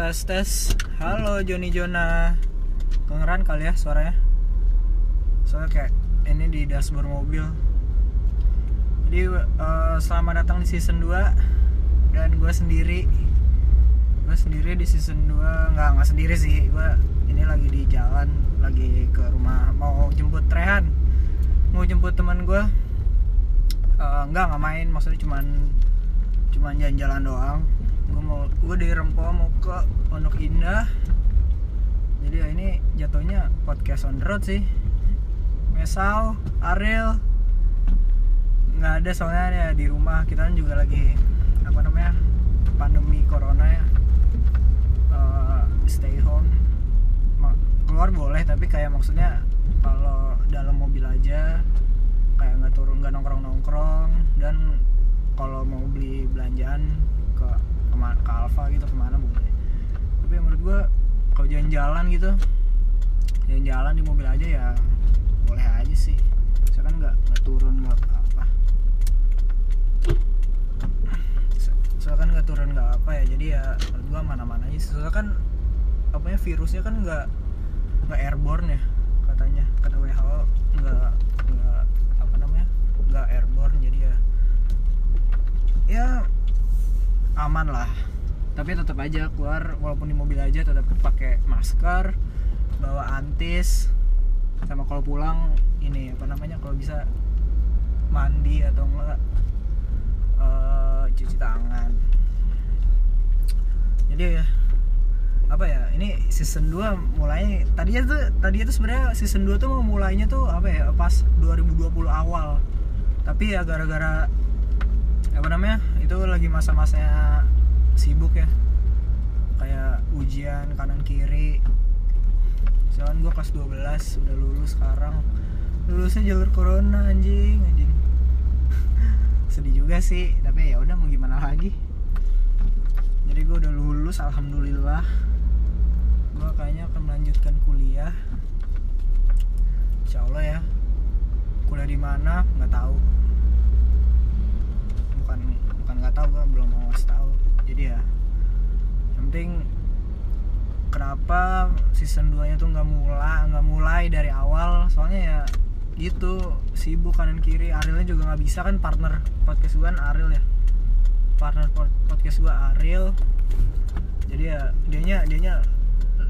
tes tes halo Joni Jona. Kedengeran kali ya suaranya? Soalnya kayak ini di dashboard mobil. Jadi eh, selamat datang di season 2 dan gue sendiri. Gue sendiri di season 2 nggak nggak sendiri sih. Gue ini lagi di jalan. Lagi ke rumah. Mau jemput Rehan. Mau jemput teman gue Eh, nggak nggak main. Maksudnya cuman cuman jalan-jalan doang gue mau gue dari Rempo mau ke Pondok Indah. Jadi ya ini jatuhnya podcast on the road sih. Mesau Ariel nggak ada soalnya ya di rumah. Kita kan juga lagi apa namanya pandemi corona ya. Eh, stay home. Keluar boleh tapi kayak maksudnya kalau dalam mobil aja kayak nggak turun nggak nongkrong nongkrong dan kalau mau beli belanjaan ke kema- ke Alfa gitu ke mana boleh tapi menurut gua kalau jalan-jalan gitu jalan-jalan di mobil aja ya boleh aja sih. Saya kan nggak nggak turun nggak apa saya kan nggak turun nggak apa ya jadi ya menurut gua mana-mana aja soalnya kan apanya virusnya kan nggak nggak airborne ya katanya. Kata WHO nggak nggak apa namanya nggak airborne jadi ya ya aman lah. Tapi tetap aja keluar walaupun di mobil aja tetap pakai masker bawa antis sama kalau pulang ini apa namanya kalau bisa mandi atau enggak eh, cuci tangan. Jadi ya apa ya ini season 2 mulai tadinya tuh tadinya tuh sebenarnya season 2 tuh mulainya tuh apa ya pas 2020 awal. Tapi ya gara-gara apa namanya itu lagi masa-masanya sibuk ya. Kayak ujian kanan kiri. Soalnya gue kelas 12 udah lulus sekarang. Lulusnya jalur corona anjing anjing. Sedih juga sih tapi ya udah mau gimana lagi? Jadi gue udah lulus alhamdulillah. Gue kayaknya akan melanjutkan kuliah. Insya Allah ya. Kuliah di mana? Nggak tahu nggak tahu gue belum mau ngasih tahu. Jadi ya yang penting kenapa season 2 nya tuh nggak mulai nggak mulai dari awal? Soalnya ya gitu sibuk kanan kiri. Arielnya juga nggak bisa kan partner podcast gue kan Ariel ya? Partner pod- podcast gue Ariel. Jadi ya dianya dianya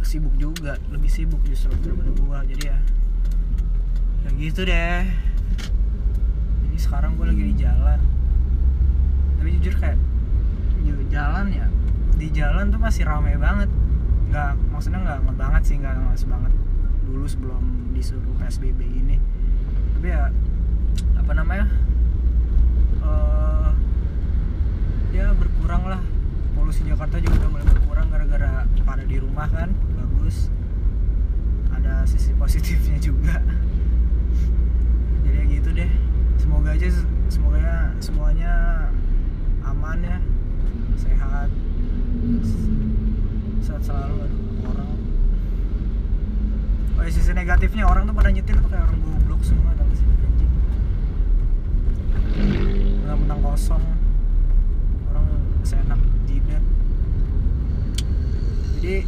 sibuk juga lebih sibuk justru daripada gua. Jadi ya ya gitu deh. Jadi sekarang gue lagi di jalan tapi jujur kayak jalan ya di jalan tuh masih ramai banget. Nggak maksudnya nggak nggak banget sih nggak nggak banget. Dulu sebelum disuruh psbb ini. Tapi ya apa namanya eh ya berkurang lah. Polusi Jakarta juga udah mulai berkurang gara-gara pada di rumah kan bagus. Ada sisi positifnya juga jadi ya gitu deh semoga aja semoga ya semuanya aman ya sehat sehat selalu aduh, orang oh ya, sisi negatifnya orang tuh pada nyetir tuh kayak orang goblok semua tau sih? Anjing. Mentang-mentang kosong. Orang seenak jidat jadi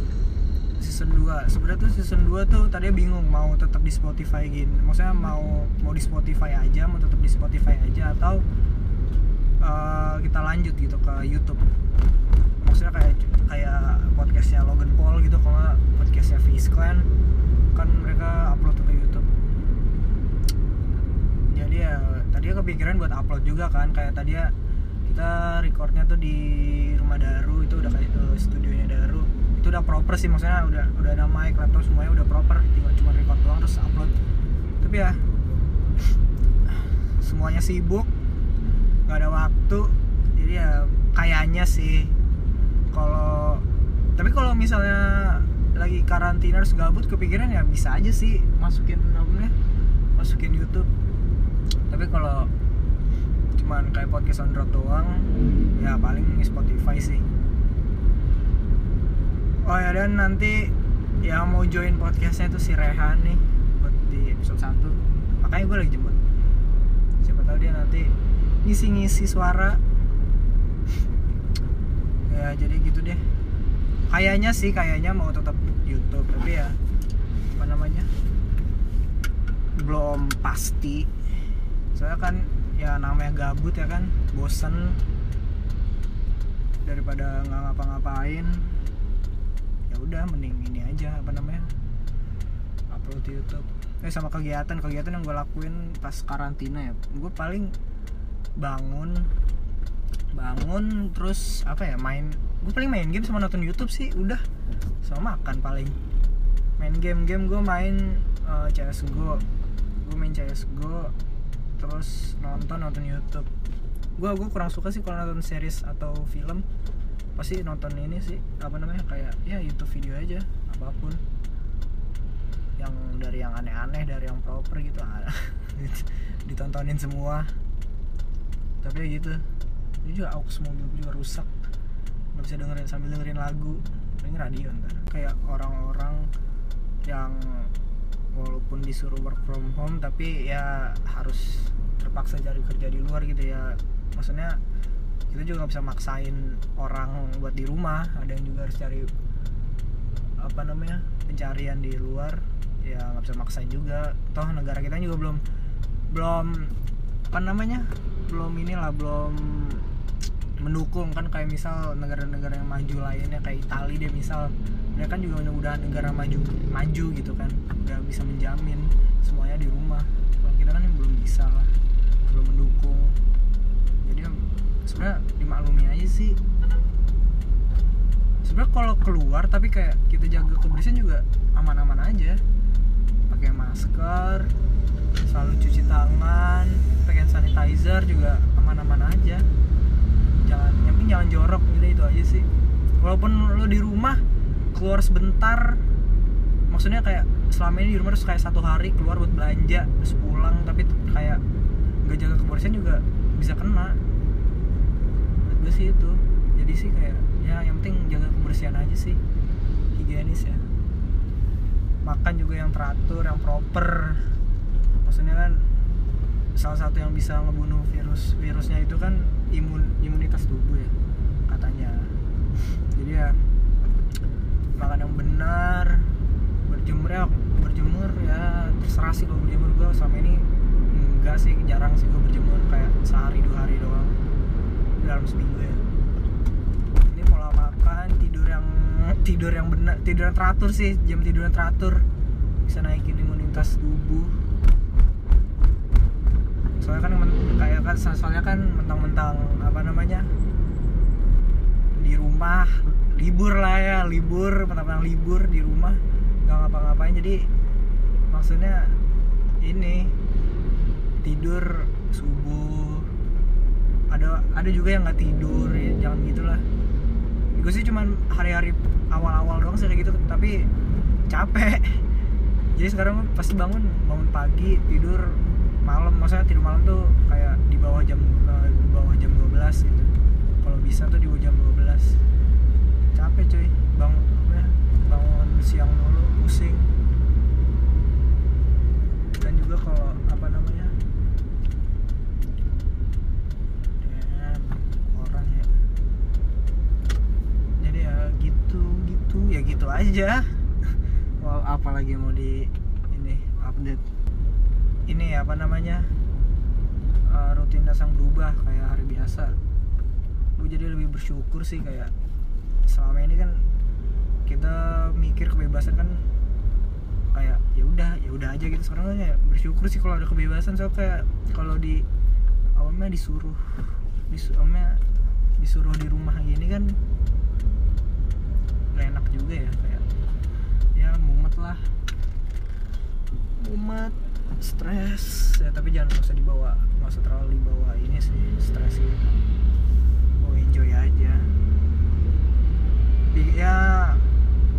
season 2 sebenarnya tuh season 2 tuh tadinya bingung mau tetap di Spotify gini. Maksudnya mau mau di Spotify aja mau tetap di Spotify aja atau eh, kita lanjut gitu ke YouTube. Maksudnya kayak kayak podcastnya Logan Paul gitu kalau podcastnya Fish Clan. Kan mereka upload Jadi ya tadinya kepikiran buat upload juga kan kayak tadi ya kita recordnya tuh di rumah Daru itu udah kayak eh, studionya Daru itu udah proper sih maksudnya udah udah ada mic laptop semuanya udah proper tinggal cuma record doang terus upload. Tapi ya semuanya sibuk nggak ada waktu jadi ya kayaknya sih kalau tapi kalau misalnya lagi karantina terus gabut kepikiran ya bisa aja sih masukin namanya masukin YouTube tapi kalau cuman kayak podcast on road doang ya paling Spotify sih. Oh ya dan nanti yang mau join podcastnya tuh si Rehan nih buat di episode 1 makanya gue lagi jemput. Siapa tahu dia nanti ngisi-ngisi suara. Ya jadi gitu deh. Kayaknya sih kayaknya mau tetap YouTube tapi ya apa namanya? Belum pasti soalnya kan ya namanya gabut ya kan bosen. Daripada nggak ngapa-ngapain ya udah mending ini aja apa namanya upload di YouTube. Eh sama kegiatan kegiatan yang gue lakuin pas karantina ya. Gue paling bangun bangun terus apa ya main gue paling main game sama nonton YouTube sih udah. Sama makan paling. Main game-game gue main uh, CSGO gue main CSGO terus nonton nonton YouTube. Gue gue kurang suka sih kalau nonton series atau film. Pasti nonton ini sih apa namanya kayak ya YouTube video aja apa pun. Yang dari yang aneh-aneh dari yang proper gitu ditontonin semua. Tapi ya gitu. Ini juga aux mobil juga rusak. Nggak bisa dengerin sambil dengerin lagu. Paling radio ntar. Kayak orang-orang yang walaupun disuruh work from home tapi ya harus terpaksa cari kerja di luar gitu ya. Maksudnya kita juga nggak bisa maksain orang buat di rumah. Ada yang juga harus cari apa namanya pencarian di luar. Ya nggak bisa maksain juga. Toh negara kita juga belum belum apa namanya belum inilah belum mendukung. Kan kayak misal negara-negara yang maju lainnya kayak Italia deh misal mereka kan juga udah negara maju maju gitu kan. Udah bisa menjamin semuanya di rumah. Kalau kita kan belum bisa lah. Belum mendukung. Jadi sebenarnya dimaklumi aja sih. Sebenarnya kalau keluar tapi kayak kita jaga kebersihan juga aman-aman aja. Pakai masker selalu cuci tangan pakai sanitizer juga aman-aman aja. Jangan yang jangan jorok gitu itu aja sih. Walaupun lo di rumah keluar sebentar. Maksudnya kayak selama ini di rumah terus kayak satu hari keluar buat belanja terus pulang. Tapi kayak nggak jaga kebersihan juga bisa kena. Menurut gue sih itu. Jadi sih kayak ya yang penting jaga kebersihan aja sih. Higienis ya. Makan juga yang teratur yang proper. Maksudnya kan salah satu yang bisa ngebunuh virus virusnya itu kan imun imunitas tubuh ya katanya. Jadi ya makan yang benar berjemur ya berjemur ya terserah sih kalau berjemur gue selama ini. Enggak sih jarang sih gue berjemur kayak sehari dua hari doang dalam seminggu ya. Ini pola makan tidur yang tidur yang benar tidur yang teratur sih jam tidur yang teratur. Bisa naikin imunitas tubuh. Soalnya kan kayak kan soalnya kan mentang-mentang apa namanya di rumah libur lah ya libur mentang-mentang libur di rumah nggak ngapa-ngapain. Jadi maksudnya ini tidur subuh. Ada ada juga yang nggak tidur ya jangan gitulah. Gue sih cuman hari-hari awal-awal doang sih kayak gitu tapi capek. Jadi sekarang pasti bangun bangun pagi tidur malam. Maksudnya tidur malam tuh kayak di bawah jam uh, di bawah jam 12 gitu. Kalau bisa tuh di bawah jam 12 capek cuy. Bangun ya, bangun siang dulu pusing. Dan juga kalau apa namanya ya, orang ya. Jadi ya gitu gitu. Ya gitu aja. Wow apalagi mau di ini update. Ini apa namanya uh, rutinitas yang berubah kayak hari biasa. Gue jadi lebih bersyukur sih kayak selama ini kan kita mikir kebebasan kan kayak ya udah ya udah aja gitu. Sekarang kan ya bersyukur sih kalau ada kebebasan. Soalnya kayak kalau di awalnya disuruh disuruhnya disuruh di rumah gini kan gak enak juga ya. Kayak ya mumet lah. Mumet stres. Ya tapi jangan usah dibawa nggak usah terlalu dibawa ini sih stres gitu. Oh enjoy aja ya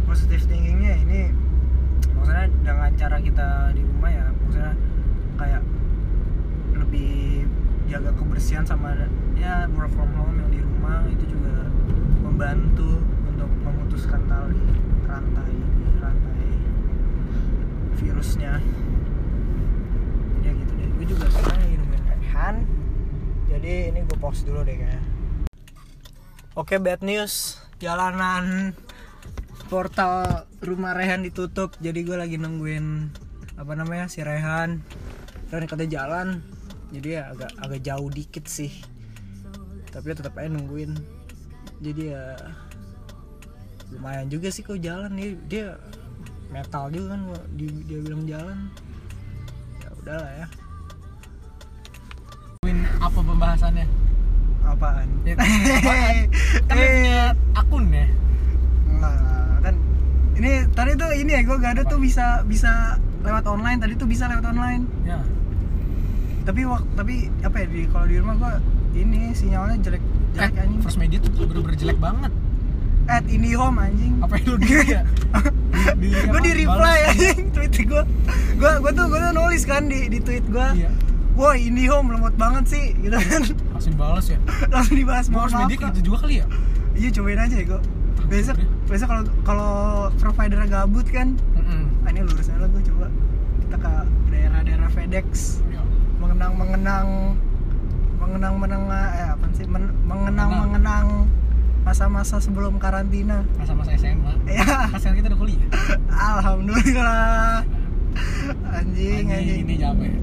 positive thinkingnya ini maksudnya dengan cara kita di rumah ya maksudnya kayak lebih jaga kebersihan sama ya work from home yang di rumah itu juga membantu untuk memutuskan tali rantai rantai virusnya. Ya gitu deh. Gue juga sekarang nungguin Rehan. Jadi ini gue pause dulu deh kayaknya. Oke bad news jalanan portal rumah Rehan ditutup jadi gue lagi nungguin apa namanya si Rehan. Dan katanya jalan jadi ya agak agak jauh dikit sih. Tapi ya tetap aja nungguin. Jadi ya lumayan juga sih kok jalan nih dia metal juga kan gua- di, dia bilang jalan. Ya udahlah ya. Apa pembahasannya? Apaan Ya, apaan? Kan punya akun ya. Nah, kan ini tadi tuh ini ya gue gak ada tuh bisa bisa lewat online tadi tuh bisa lewat online Ya. tapi waktu tapi apa ya di kalau di rumah gue ini sinyalnya jelek Eh, jelek anjing First Media tuh bener-bener jelek banget. at IndiHome anjing Apa yang lu di ya? Gue di reply anjing tweet gue gue gue tuh gue tuh nulis kan di di tweet gue Iya. wah IndiHome lemot banget sih gitu kan Langsung balas ya. langsung dibahas Mau maaf Media gitu juga kali ya? iya cobain aja ya gue biasa biasa kalau kalau provider gabut kan Mm-mm. ah, ini lurus aja gue coba kita ke daerah-daerah FedEx Ya. mengenang mengenang mengenang menengah eh apa sih Men- mengenang Mengenang. mengenang masa-masa sebelum karantina Masa-masa SMA. ya sekarang kita udah kuliah. alhamdulillah anjing Anjing, anjing ini jamet.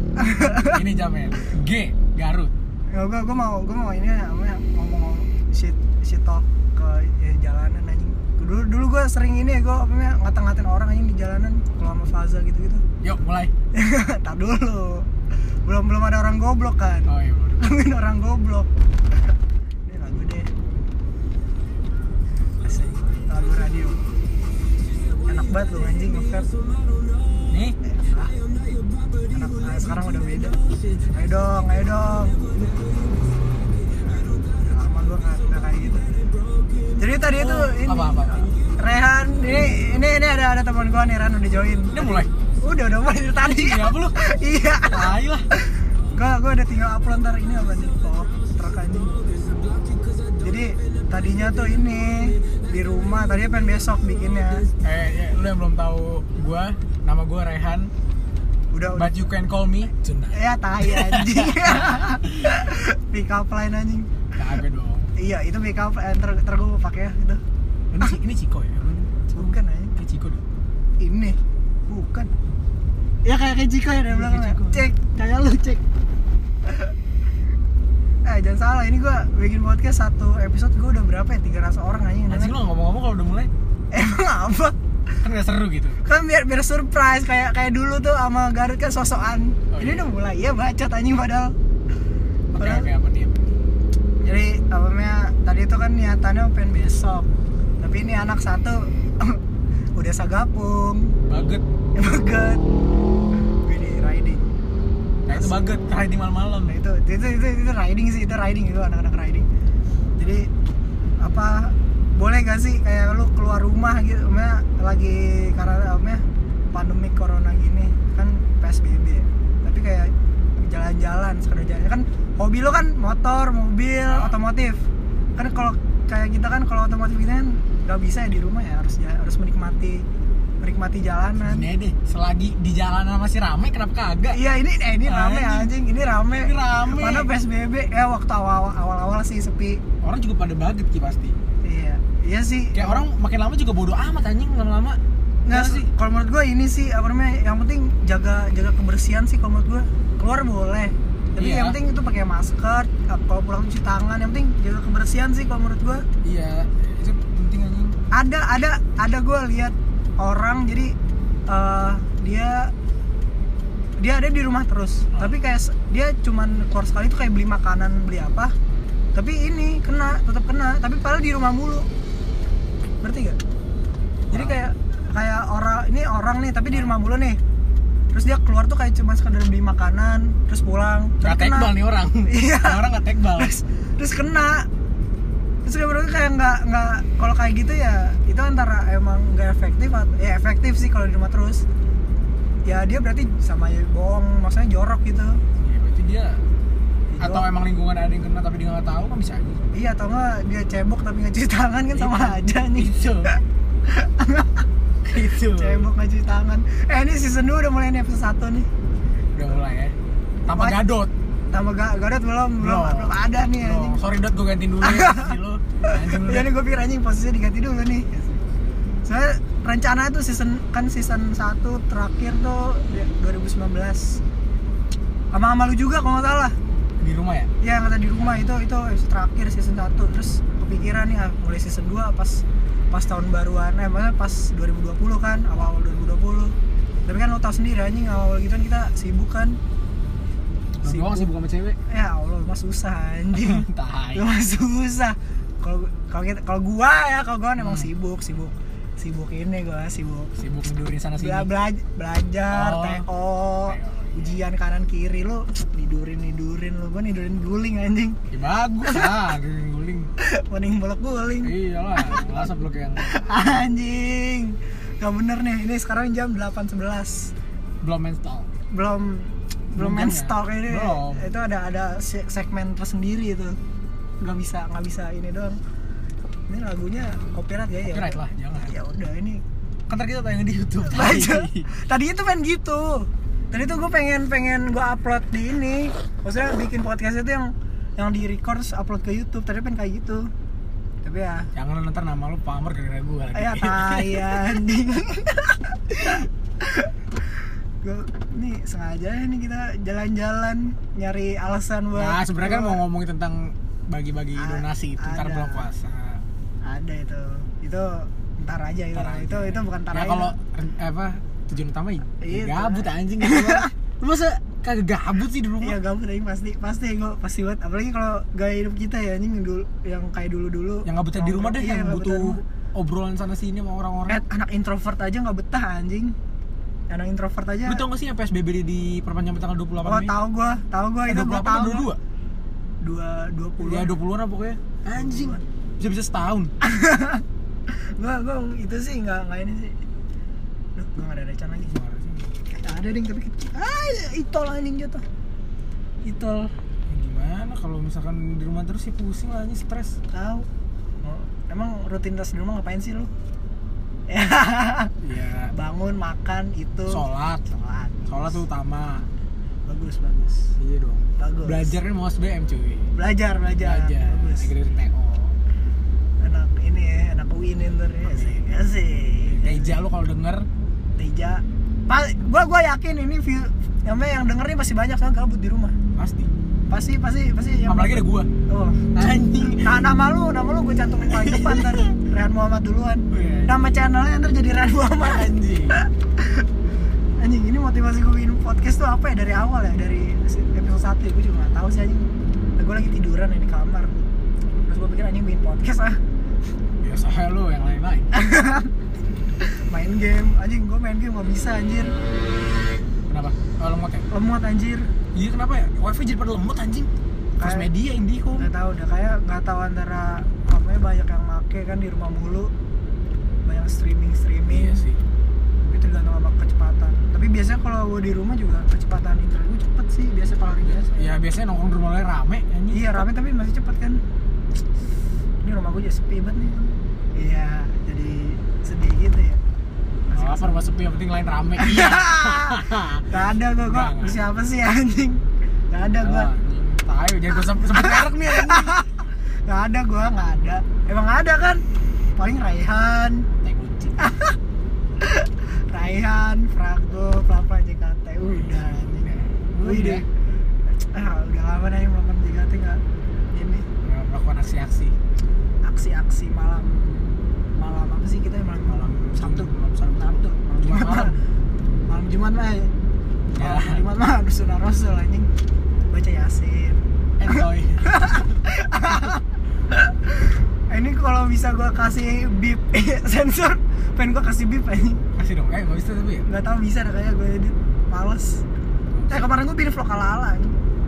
ini jamet. G Garut. Ya gue gue mau gue mau ini namanya ngomong shit shit talk ke ya, jalanan anjing. Dulu dulu gue sering ini ya gue apa namanya ngata-ngatain orang anjing di jalanan kalau sama Faza gitu gitu Yuk mulai. tak dulu. Belum belum ada orang goblok kan? Oh iya. Nungguin orang goblok. Ini lagu deh. Asik. Lagu radio. Enak banget lu anjing nge Nih, Enak nah, sekarang udah beda Ayo dong, ayo dong Udah lama gue gak, gak kayak gitu Jadi tadi itu ini apa apa? apa. Rehan, ini ini ini ada ada teman gue nih Rehan udah join. Ini mulai. Udah udah mulai dari tadi. Apa lu? iya. Lah. Gua gua udah tinggal upload ntar ini apa nih? Power truk. Jadi tadinya tuh ini di rumah, tadinya pengen besok bikinnya. Eh, ya, lu yang belum tahu gua, nama gua Rehan, Udah udah. but you can call me tonight. Ya tai anjing. pick up line anjing. Kagak dong. Iya, itu pick up line ntar, ntar gua pakai ya gitu. Ini ini Ciko ya? Bukan anjing. Kayak Ciko dong. Ini bukan. Ya kayak kayak Jiko ya dari Iya, belakang. ya. Cek, kayak lu cek. eh jangan salah, ini gua bikin podcast satu episode gua udah berapa ya? 300 orang aja Anjing denger. lu ngomong-ngomong kalau udah mulai Emang apa? Kan gak seru gitu. Kan biar biar surprise kayak kayak dulu tuh sama Garut kan sosokan. Oh, ini iya. udah mulai ya bacot anjing padahal. Oke, Padahal- oke apa nih? Jadi apa namanya? Tadi itu kan niatannya pengen besok. Tapi ini anak satu udah sagapung. Baget. Baget. Ini riding. Nah itu baget, riding malam-malam. Nah, itu, itu itu itu riding sih, itu riding itu anak-anak riding. Jadi apa boleh gak sih kayak lu keluar rumah gitu, maksudnya lagi karena apa ya, pandemi corona gini kan PSBB. Tapi kayak jalan-jalan, sekedar jalan kan hobi lu kan motor, mobil, otomotif. Kan kalau kayak kita kan kalau otomotif kita kan nggak bisa ya di rumah ya harus harus menikmati menikmati jalanan. Ini deh, selagi di jalanan masih rame kenapa kagak? Iya ini eh, ini rame Anjing. anjing, ini rame. Ini rame. Mana PSBB? Ya waktu awal awal awal sih sepi. Orang juga pada baget ki pasti. Iya, sih. Kayak orang makin lama juga bodoh amat anjing lama-lama. nggak Iya sih. Kalau menurut gua ini sih apa namanya? Yang penting jaga jaga kebersihan sih kalau menurut gua. Keluar boleh. Tapi Iya. yang penting itu pakai masker. Kalau pulang cuci tangan, yang penting jaga kebersihan sih kalau menurut gua. Iya, itu penting anjing. Ada ada ada gua lihat orang jadi eh, dia dia ada di rumah terus Oh. tapi kayak dia cuman keluar sekali tuh kayak beli makanan beli apa tapi ini kena tetap kena tapi padahal di rumah mulu berarti gak jadi kayak kayak orang ini orang nih tapi di rumah mulu nih terus dia keluar tuh kayak cuma sekedar beli makanan terus pulang Gak tapi kena. tekbal nih orang. Iya. Orang gak tekbal. terus terus kena terus kayak gue kayak nggak nggak kalau kayak gitu ya itu antara emang nggak efektif atau ya efektif sih kalau di rumah terus ya dia berarti sama ya bohong maksudnya jorok gitu Iya, berarti dia atau emang lingkungan ada yang kena tapi dia nggak tahu kan bisa aja. iya atau enggak dia cebok tapi nggak cuci tangan kan sama Iya. aja nih Itu. itu. cebok nggak cuci tangan eh ini season 2 udah mulai nih episode 1 nih Udah mulai ya. Apa- gadot. tambah gak Garut belum belum Belum. ada nih anjing sorry dot gue gantiin dulu ya lu. Anjing. Iya nih gue pikir anjing posisinya diganti dulu nih Soalnya rencana itu season kan season 1 terakhir tuh di- 2019 sama sama lu juga kalau nggak salah Di rumah ya? ya yang kata di rumah itu itu episode terakhir season 1 terus kepikiran nih ah, mulai season 2 pas pas tahun baruan eh maksudnya pas 2020 kan awal-awal 2020 tapi kan lo tau sendiri anjing awal gitu kan kita sibuk kan Lu doang sibuk sama cewek. ya Allah mah susah anjing mah susah kalau kalau kita kalau gua ya kalau gua kan emang Hmm. sibuk sibuk sibuk ini gua sibuk Sibuk tidurin sana sini. Bela bela- belajar Oh. TO iya. Ujian kanan kiri lu nidurin nidurin lu gua nidurin guling anjing Ya bagus lah, guling. mending bolak guling Iyalah, masa belum yang anjing gak bener nih ini sekarang jam 8.11 belum install. belum belum main ya? stock ini Belum. itu ada ada se- segmen tersendiri itu nggak bisa nggak bisa ini doang ini lagunya copyright ya ya Copyright udah. lah, jangan. ya udah ini Kan kita tayang di YouTube. aja tai. tadi itu pengen gitu tadi tuh gue pengen pengen gue upload di ini. Maksudnya bikin podcast itu yang yang di record upload ke YouTube. Tadi pengen kayak gitu. Tapi ya. Jangan ntar nama lu pamer gara-gara gua lagi. ya tai anjing. Gue nih sengaja nih kita jalan-jalan nyari alasan buat Nah, sebenarnya kan mau ngomongin tentang bagi-bagi donasi itu ntar bulan puasa. ada itu. Itu ntar aja itu. Ntar aja. itu itu bukan ntar ya aja. kalau ren- apa tujuan utama ya Iya, gabut anjing gitu lu masa kagak gabut sih di rumah? Iya gabut aja pasti pasti gue pasti banget. Apalagi kalau gaya hidup kita ya anjing yang dulu yang kayak dulu dulu yang nggak betah di rumah deh yang butuh Eh, obrolan sana sini sama orang-orang. Anak introvert aja nggak betah anjing. Anak introvert aja. Lu tau gak sih yang PSBB di, di perpanjang tanggal 28 oh Mei? tahu gua tahu gua Eh, itu gua 28 tahu atau 22? dua dua puluh. Ya 20 an pokoknya. Anjing. Bisa-bisa setahun. Gua gua itu sih nggak nggak ini sih Duh, ada recan lagi ada ding tapi kecil ah itol anjing jatuh itol. Ya Gimana kalau misalkan di rumah terus sih pusing lah anjing stres. Tahu. Oh, emang rutinitas di rumah ngapain sih lu? Ya bangun makan itu. Sholat. Sholat. Sholat tuh utama. Bagus bagus. Iya dong. Bagus. Belajarnya mau SBM cuy. Belajar belajar, Belajar. Bagus. Akhirnya TO anak ini ya anak UIN ntar ya. Sih ya sih Teja lu kalau denger Teja gua gua yakin ini view yang yang denger nih pasti banyak soalnya gabut di rumah. Pasti. Pasti pasti pasti yang Apalagi ada gua. Oh. Anjing. Nah, nama lu nama lu gue cantumin paling depan ntar Rehan Muhammad duluan. Oh, iya. nama channelnya ntar jadi Rehan Muhammad. Anjing. Anjing ini motivasi gue bikin podcast tuh apa ya? Dari awal ya? Dari episode 1 ya? Gue juga gak tahu sih anjing. Nah, gue lagi tiduran ya di kamar. Terus gue pikir anjing bikin podcast ah. Biasa lu yang lain-lain main game. Anjing gue main game gak bisa anjir. Kenapa? Oh lemot ya? lemot anjir. Iya kenapa ya? Wifi jadi pada lemot anjing. Kayak- Media, Indihome nggak tahu udah kayak nggak tahu antara apa ya banyak yang make kan di rumah mulu. Banyak streaming streaming. Iya sih. Tapi tergantung sama kecepatan. Tapi biasanya kalau gue di rumah juga kecepatan internet gue cepet sih biasa kalau hari biasa. Ya biasanya nongkrong di rumah rame anjing. Iya rame tapi masih cepet kan. Ini rumah gue jadi sepi banget nih. Iya jadi sedih gitu ya. Masih Oh, apa sepi yang penting lain rame. Iya. Gak ada gue kok nggak. siapa sih anjing? Gak ada gue anjing. Tahu, jangan gue sebut sebut merek nih anjing. Gak ada gue gak ada. Emang ada kan? Paling Raihan. Raihan, Frago, Papa JKT Udah anjing. Udah. Udah. ah, Udah lama nih melakukan JKT gak Ini. Melakukan aksi-aksi. Aksi-aksi malam Malam apa sih kita malam Malam Sabtu? Malam Sabtu. Malam Jumat malam. Malam Jumat mah Ya. Malam Jumat mah harus sunah rasul anjing. Baca Yasin. Enjoy Eh, ini kalau bisa gua kasih bip sensor pengen gua kasih bip anjing. Kasih dong, eh gak bisa tapi ya? Nggak tahu bisa dah kayak gue edit. Males. Eh kemarin gue bikin vlog ala ala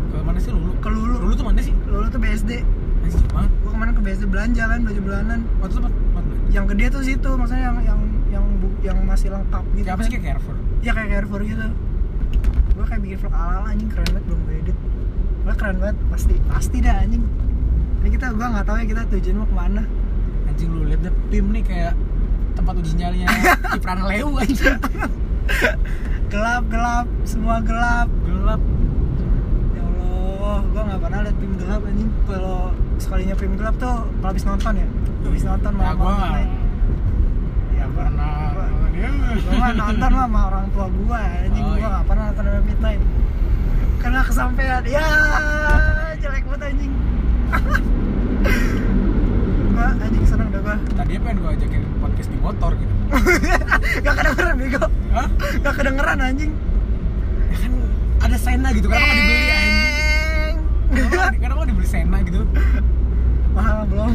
Ke mana sih? Lulu? ke Lulu. Lulu tuh mana sih? Lulu tuh BSD Anjing banget gue kemarin ke BSD belanja kan baju bulanan. Waktu itu tempat belanja. Yang gede tuh situ maksudnya yang yang yang bu- yang masih lengkap gitu. Kayak apa sih kayak Carrefour? ya kayak Carrefour gitu. Gue kayak bikin vlog ala ala anjing keren banget belum gue edit. Gue keren banget pasti pasti dah anjing. Ini kita gue nggak tahu ya kita tujuan mau ke mana. Anjing lu liat deh PIM nih kayak tempat uji nyalinya Kiprana Leu anjing. Gelap gelap semua gelap. Gelap. Ya Allah gue nggak pernah liat film gelap anjing. Kalau sekalinya film gelap tuh habis nonton ya habis nonton Ya malam gua nggak. ya gua pernah nonton mah sama orang tua gua. Anjing Oh, gua iya. nggak pernah nonton Happy Midnight. Karena kesampean ya jelek banget anjing. Gua anjing seneng dah gua. Tadinya pengen gue ajakin podcast di motor gitu. Gak kedengeran bego. Hah? gak kedengeran anjing. Ya kan ada Sena gitu, kenapa nggak dibeli anjing? Kenapa Kenapa nggak dibeli Sena gitu? Mahal belum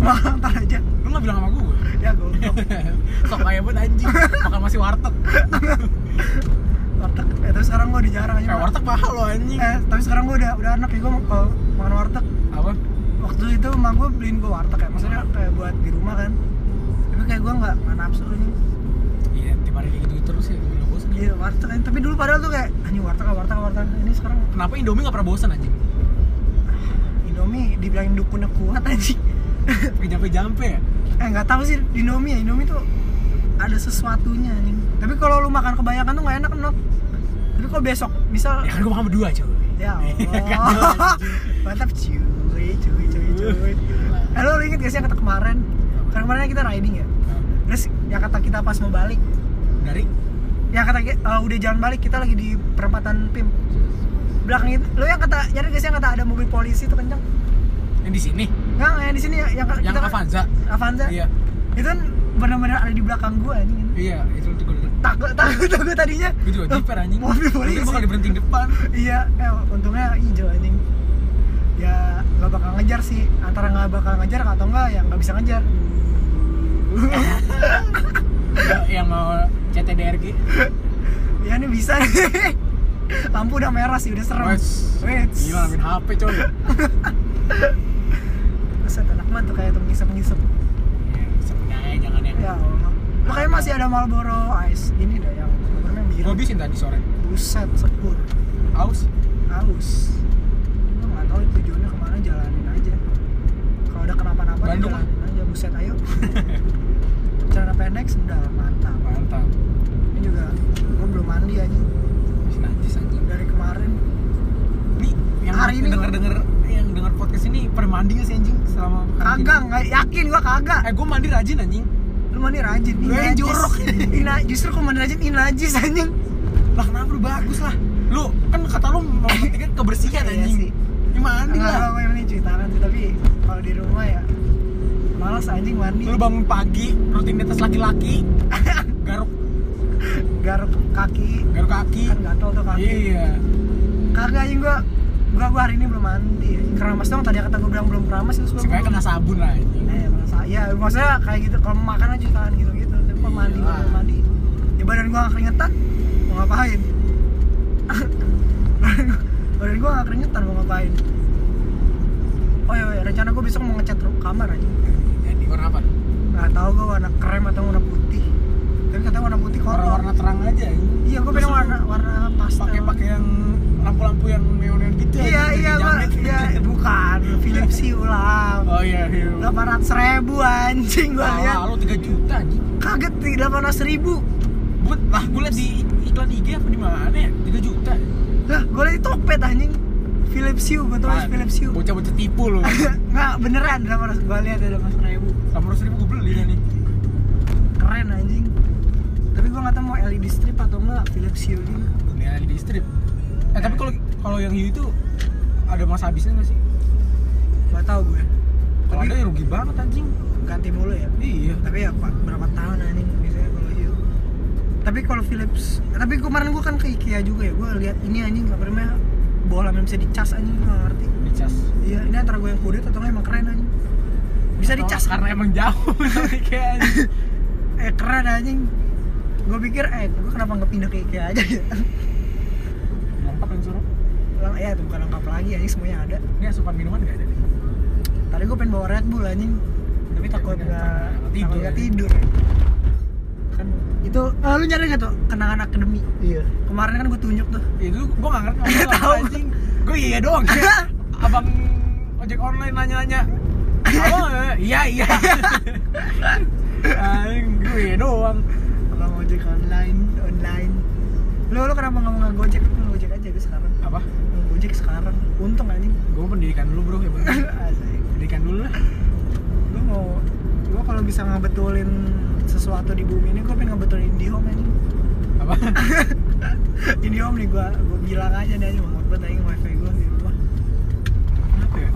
mahal ntar aja. Lu nggak bilang sama gue? ya goblok. Sok kaya banget anjing, makan masih warteg. Warteg. Eh tapi sekarang gua udah jarang aja Mak. warteg mahal loh anjing. Eh tapi sekarang gua udah udah anak ya. Gua mau kalau makan warteg. Apa? waktu itu emak gue beliin gue warteg ya maksudnya kayak buat di rumah kan. Tapi kayak gue nggak nggak nafsu nih Iya, tiap hari kayak gitu terus ya, udah bosan. Iya warteg tapi dulu padahal tuh kayak anjing warteg warteg warteg. Ini sekarang Kenapa Indomie nggak pernah bosan anjing? Indomie dibilangin dukunnya kuat anjing. Pakai jampe-jampe ya? eh nggak tahu sih di Indomie ya. Indomie tuh ada sesuatunya anjing. Tapi kalau lu makan kebanyakan tuh nggak enak enak tapi kalau besok misal Ya kan gue makan berdua cuy. Ya Iya kan, Allah. Mantap cuy cuy cuy cuy. Eh lu inget gak sih yang kata kemarin? Karena kemarin kita riding ya? Terus yang kata kita pas mau balik. Dari? yang kata eh, udah jalan balik kita lagi di perempatan PIM belakang itu. Lo yang kata nyari sih yang kata ada mobil polisi tuh kencang Yang di sini? nggak yang di sini ya yang, Yang kita kan- Avanza? Avanza? Iya. Itu kan benar-benar ada di belakang gua anjing. Iya, itu tuh gue takut takut takut tadinya. Gue juga jiper anjing. mobil polisi. Mungkin bakal diberhentiin depan. Iya eh untungnya hijau anjing. Ya nggak bakal ngejar sih. Antara nggak bakal ngejar atau enggak yang nggak bisa ngejar. Yang mau CTDRG ya ini bisa lampu udah merah sih udah serem Wes. Gila main HP coy Buset, enak banget tuh kayak tuh ngisep-ngisep Ya, Sepunya aja jangan yang Ya Allah. Makanya masih ada Marlboro Ice. Ini dah yang sebenarnya biru. Gue habisin tadi sore Buset, sepur. Aus Aus. Gue nggak tahu tujuannya ke mana jalanin aja. Kalau ada kenapa-napa Bandung, jalanin aja. Buset, ayo. Celana pendek sendal, mantap. Mantap Ini juga gue belum mandi aja Masih najis anjing dari kemarin. Nih yang Hari ini denger denger yang denger podcast ini pernah mandi gak sih anjing selama? Kagak, nggak yakin gua kagak. Eh gue mandi rajin anjing Lu mandi rajin. Lu Ini yang najis. jorok. Ina, justru kok mandi rajin ini najis anjing. Lah kenapa lu bagus lah Lu kan kata lu mau pentingnya kebersihan Iya anjing sih. Ya mandi lah gue ini cuci tangan sih, tapi kalau di rumah ya malas anjing mandi. Lu bangun pagi rutinitas laki-laki Garuk kaki. Garuk kaki? Kan gatel tuh kaki. Iya. Kagak anjing gua gua gua hari ini belum mandi. Anjing. keramas dong tadi kata gua bilang belum keramas terus gua kena sabun lah anjing eh merasa ya maksudnya kayak gitu kalau makan aja tangan gitu gitu tapi kalau mandi gua belum mandi. Ya badan gua nggak keringetan mau ngapain? Badan gua- nggak keringetan mau ngapain? Oh iya, iya rencana gua besok mau ngecat kamar aja Jadi warna apa? nggak tahu gua warna krem atau warna putih tapi katanya warna putih kotor Warna-warna terang aja anjing iya gua pengen warna warna pastel pakai pakai yang lampu-lampu yang neon-neon gitu Iya iya gua iya bukan Philips Hue ulang. Oh iya iya Delapan ratus ribu anjing gua lihat. Ah, lu 3 juta anjing Kaget nih delapan ratus ribu. Buat lah gue liat di iklan IG apa di mana ya? 3 juta. Lah gua lihat di Tokped anjing. Philips Hue gua tulis? Philips Hue. Bocah-bocah tipu lu. Nggak beneran delapan ratus gua lihat ada delapan ratus ribu. 800 ribu gue beli nih. Keren anjing. Tapi gua nggak tahu mau LED strip atau enggak Philips Hue gitu. Ini di strip. Eh tapi kalau kalau yang hiu itu ada masa habisnya nggak sih? Nggak tahu gue. Kalau ada ya rugi banget anjing. ganti mulu ya. Iya. Tapi ya pak berapa tahun anjing biasanya kalau Hue. Tapi kalau Philips, tapi kemarin gua kan ke IKEA juga ya. Gua lihat ini anjing apa namanya bola yang bisa dicas anjing nggak ngerti. Dicas. Iya, ini antara gue yang kudet atau nggak emang keren aja. Bisa dicas karena emang jauh kayak anjing. Eh keren anjing. Gue pikir eh gue kenapa nggak pindah ke IKEA aja ya? Lengkap yang suruh. Lang, ya itu bukan lengkap lagi anjing semuanya ada. Ini asupan minuman nggak ada nih? Tadi gue pengen bawa Red Bull anjing. Tapi takut Nggak tidur, ya. tidur. Kan itu ah, lu nyari nggak tuh kenangan akademi? Iya. Kemarin kan gue tunjuk tuh. Itu gue nggak ngerti Tahu. anjing. Gue iya doang. Kayak Abang ojek online nanya-nanya. Abang eh, iya iya. Anjing gue iya doang. Abang ojek online, online. Lu lu kenapa nggak mau ngegojek? Lu ngojek aja gue sekarang. Apa? Ngojek sekarang. Untung anjing. Gue pendidikan dulu bro ya. Pendidikan dulu lah. lu mau gua kalau bisa ngebetulin sesuatu di bumi ini gue pengen ngebetulin IndiHome aja apa IndiHome nih gue gue bilang aja nih aja mau aja wifi gue di rumah kenapa ya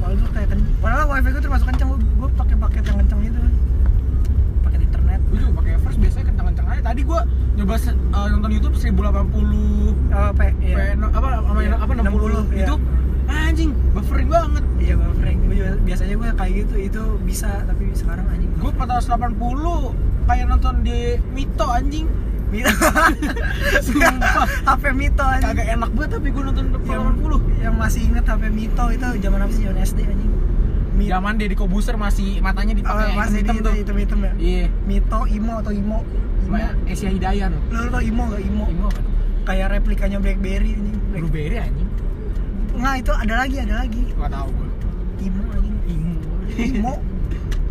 Padahal tuh kayak. Padahal wifi gue termasuk kencang gue, gue pakai paket yang kencang gitu internet gue juga pakai Everest biasanya kencang-kencang aja. Tadi gue nyoba eh, nonton YouTube 1080 oh, P, iya. P- no- apa apa Iya, apa 60, 60, iya. itu anjing buffering banget. Iya buffering. Gue juga biasanya gue kayak gitu itu bisa tapi sekarang anjing. Gue 480 kayak nonton di Mito anjing. Mito. Sumpah. HP Mito anjing. Kagak enak banget tapi gue nonton yang, 480 yang masih inget HP Mito itu zaman apa sih zaman SD anjing Mito zaman Deddy Kobuser masih matanya oh, dipakai masih hitam tuh. hitam hitam ya? Iya. Mito Imo atau Imo? Imo. Asia Hidayah tuh. Lu tau Imo gak Imo. Imo apa? kayak replikanya BlackBerry anjing Black... Blueberry anjing. Nggak itu ada lagi ada lagi. Gak tau gue Imo anjing. Imo. Imo.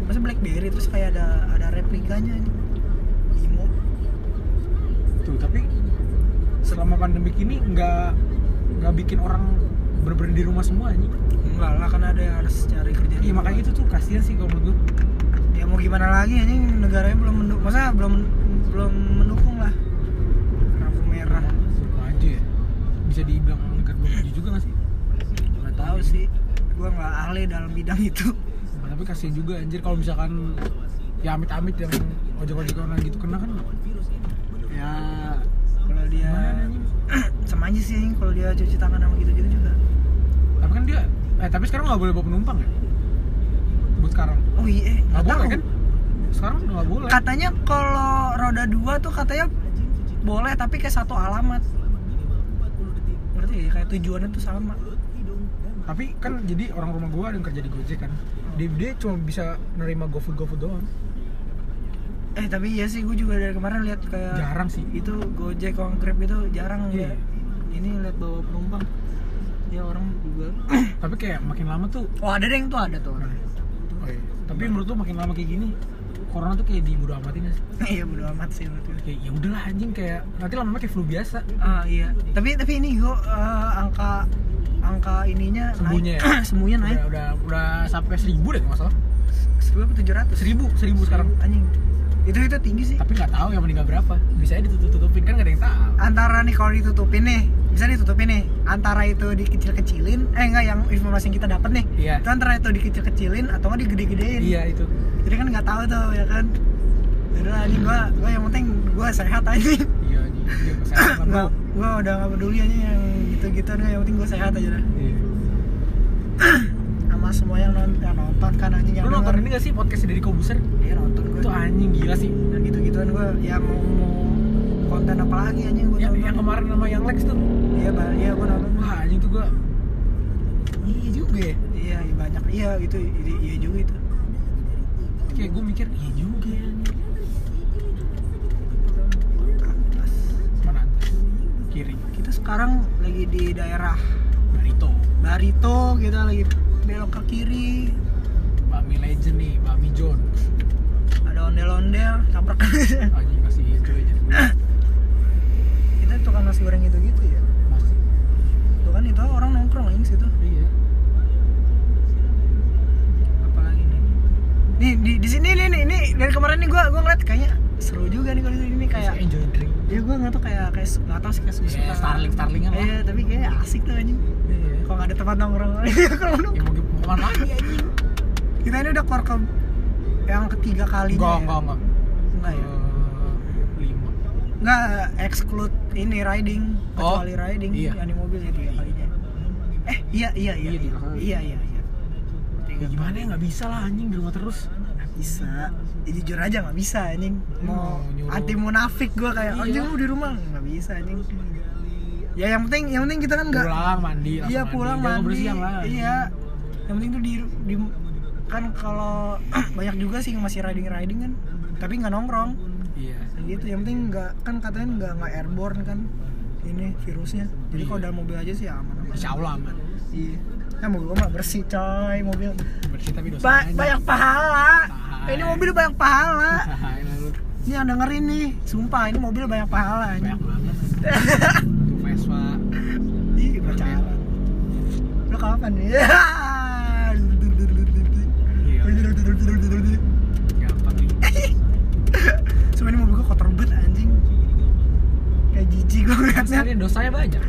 Masa BlackBerry terus kayak ada ada replikanya anjing Imo. Tuh tapi selama pandemi ini nggak nggak bikin orang bener-bener di rumah semua anjing enggak lah kan ada yang harus cari kerja. Iya makanya itu tuh kasihan sih kalau menurut gue ya mau gimana lagi anjing? Negaranya belum mendukung. Masa belum belum mendukung lah. Lampu merah. Maju ya. Bisa dibilang negara belum maju juga gak sih? Nggak tahu sih. Gua nggak ahli dalam bidang itu. Nah, tapi kasihan juga anjir kalau misalkan ya amit-amit yang ojek-ojek online gitu kena kan? Ya kalau dia sama aja sih kalau dia cuci tangan sama gitu-gitu juga. Tapi kan dia eh tapi sekarang nggak boleh bawa penumpang ya? Buat sekarang. Oh iya eh, nggak boleh tahu. kan? Sekarang nggak boleh. Katanya kalau roda dua tuh katanya boleh tapi kayak satu alamat. Berarti ya kayak tujuannya tuh sama. Tapi kan jadi orang rumah gua ada yang kerja di Gojek kan? Dia, dia cuma bisa nerima GoFood GoFood doang. Eh tapi iya sih gue juga dari kemarin lihat kayak jarang sih. itu Gojek Grab itu jarang Iya. lihat. Ini lihat bawa penumpang ya orang juga. Tapi kayak makin lama tuh oh ada deh yang tuh ada tuh orang oh iya. tapi menurut lu makin lama kayak gini corona tuh kayak dibodo amatin gak sih? Iya bodo amat sih menurut gue kayak ya udahlah anjing kayak nanti lama-lama kayak flu biasa. Ah iya. Tapi tapi ini gue eh, angka angka ininya Sembuhnya naik. ya? sembuhnya naik. Udah, udah udah sampai seribu deh kalau nggak salah. Seribu apa tujuh ratus? Seribu seribu sekarang. anjing itu itu tinggi sih. Tapi nggak tahu yang meninggal berapa. Bisa ditutup tutupin kan nggak ada yang tahu. Antara nih kalau ditutupin nih bisa ditutupin nih antara itu dikecil-kecilin eh enggak yang informasi yang kita dapat nih Iya. itu antara itu dikecil-kecilin atau nggak digede-gedein. Iya itu. Jadi kan nggak tahu tuh ya kan. Udah anjing gua gua yang penting gua sehat aja. Iya dia kesehatan gua, gua udah nggak peduli aja yang gitu-gitu nih yang penting gua sehat aja dah. Iya. Sama semua yang nonton, yang nonton kan anjing yang lu nonton ini gak sih podcast dari Kobuser? Iya nonton gua. Itu anjing gila sih. Yang gitu-gituan gua ya mau, mau konten apa lagi anjing gua yang, tonton. yang kemarin sama yang Lex tuh. Iya bah, iya gua nonton. Wah anjing tuh gua iya juga ya? Iya banyak iya itu iya, iya juga itu. Kayak gue mikir iya juga ya atas. Mana atas? Kiri. Kita sekarang lagi di daerah Barito. Barito kita lagi belok ke kiri. Bami Legend nih Bami John. Ada ondel-ondel tabrak anjing kasih itu aja kita tukang nasi goreng gitu gitu ya? Masih. Tuh kan itu orang nongkrong lagi situ. Iya. Apalagi nih? Nih di, di sini nih nih ini dari kemarin nih gua gua ngeliat kayaknya seru juga nih kalau di sini kayak Masih enjoy drink. Ya gua nggak tahu kayak kayak nggak tahu sih kayak ya Starling Starlingan lah iya tapi kayak asik tuh anjing. Iya kalau nggak ada tempat nongkrong kalau ya nongkrong mau mau ke mana lagi anjing kita ini udah keluar ke yang ketiga kali enggak enggak enggak enggak ya Eh, lima Nggak exclude ini riding, Oh, kecuali riding iya. yang di mobil ya tiga kalinya. Eh iya iya iya Iya, iya iya iya. iya. Ya gimana ya nggak bisa lah anjing di rumah terus Nggak bisa. Ya, jujur aja nggak bisa anjing. Mau Mau anti munafik gua kayak Iya. anjing lu di rumah nggak bisa anjing. Ya yang penting yang penting kita kan nggak pulang mandi Iya pulang mandi. lah Iya. Yang penting tuh di, di kan kalau banyak juga sih yang masih riding riding kan, tapi nggak nongkrong. iya. Gitu yang penting nggak kan katanya nggak nggak airborne kan ini virusnya. Jadi kalau Iya. dalam mobil aja sih aman aman. Insya Allah aman. Iya. Nah mobil gua mah bersih coy mobil. Bersih tapi dosa ba banyak pahala. Ini mobil banyak pahala. Lalu ini yang dengerin nih sumpah ini mobil banyak pahala banyak banget lu kapan nih? Iya. Gampang ya. nih cuma ini mobil gue kotor banget anjing. Kayak jijik gue ngeliatnya. Dosanya banyak.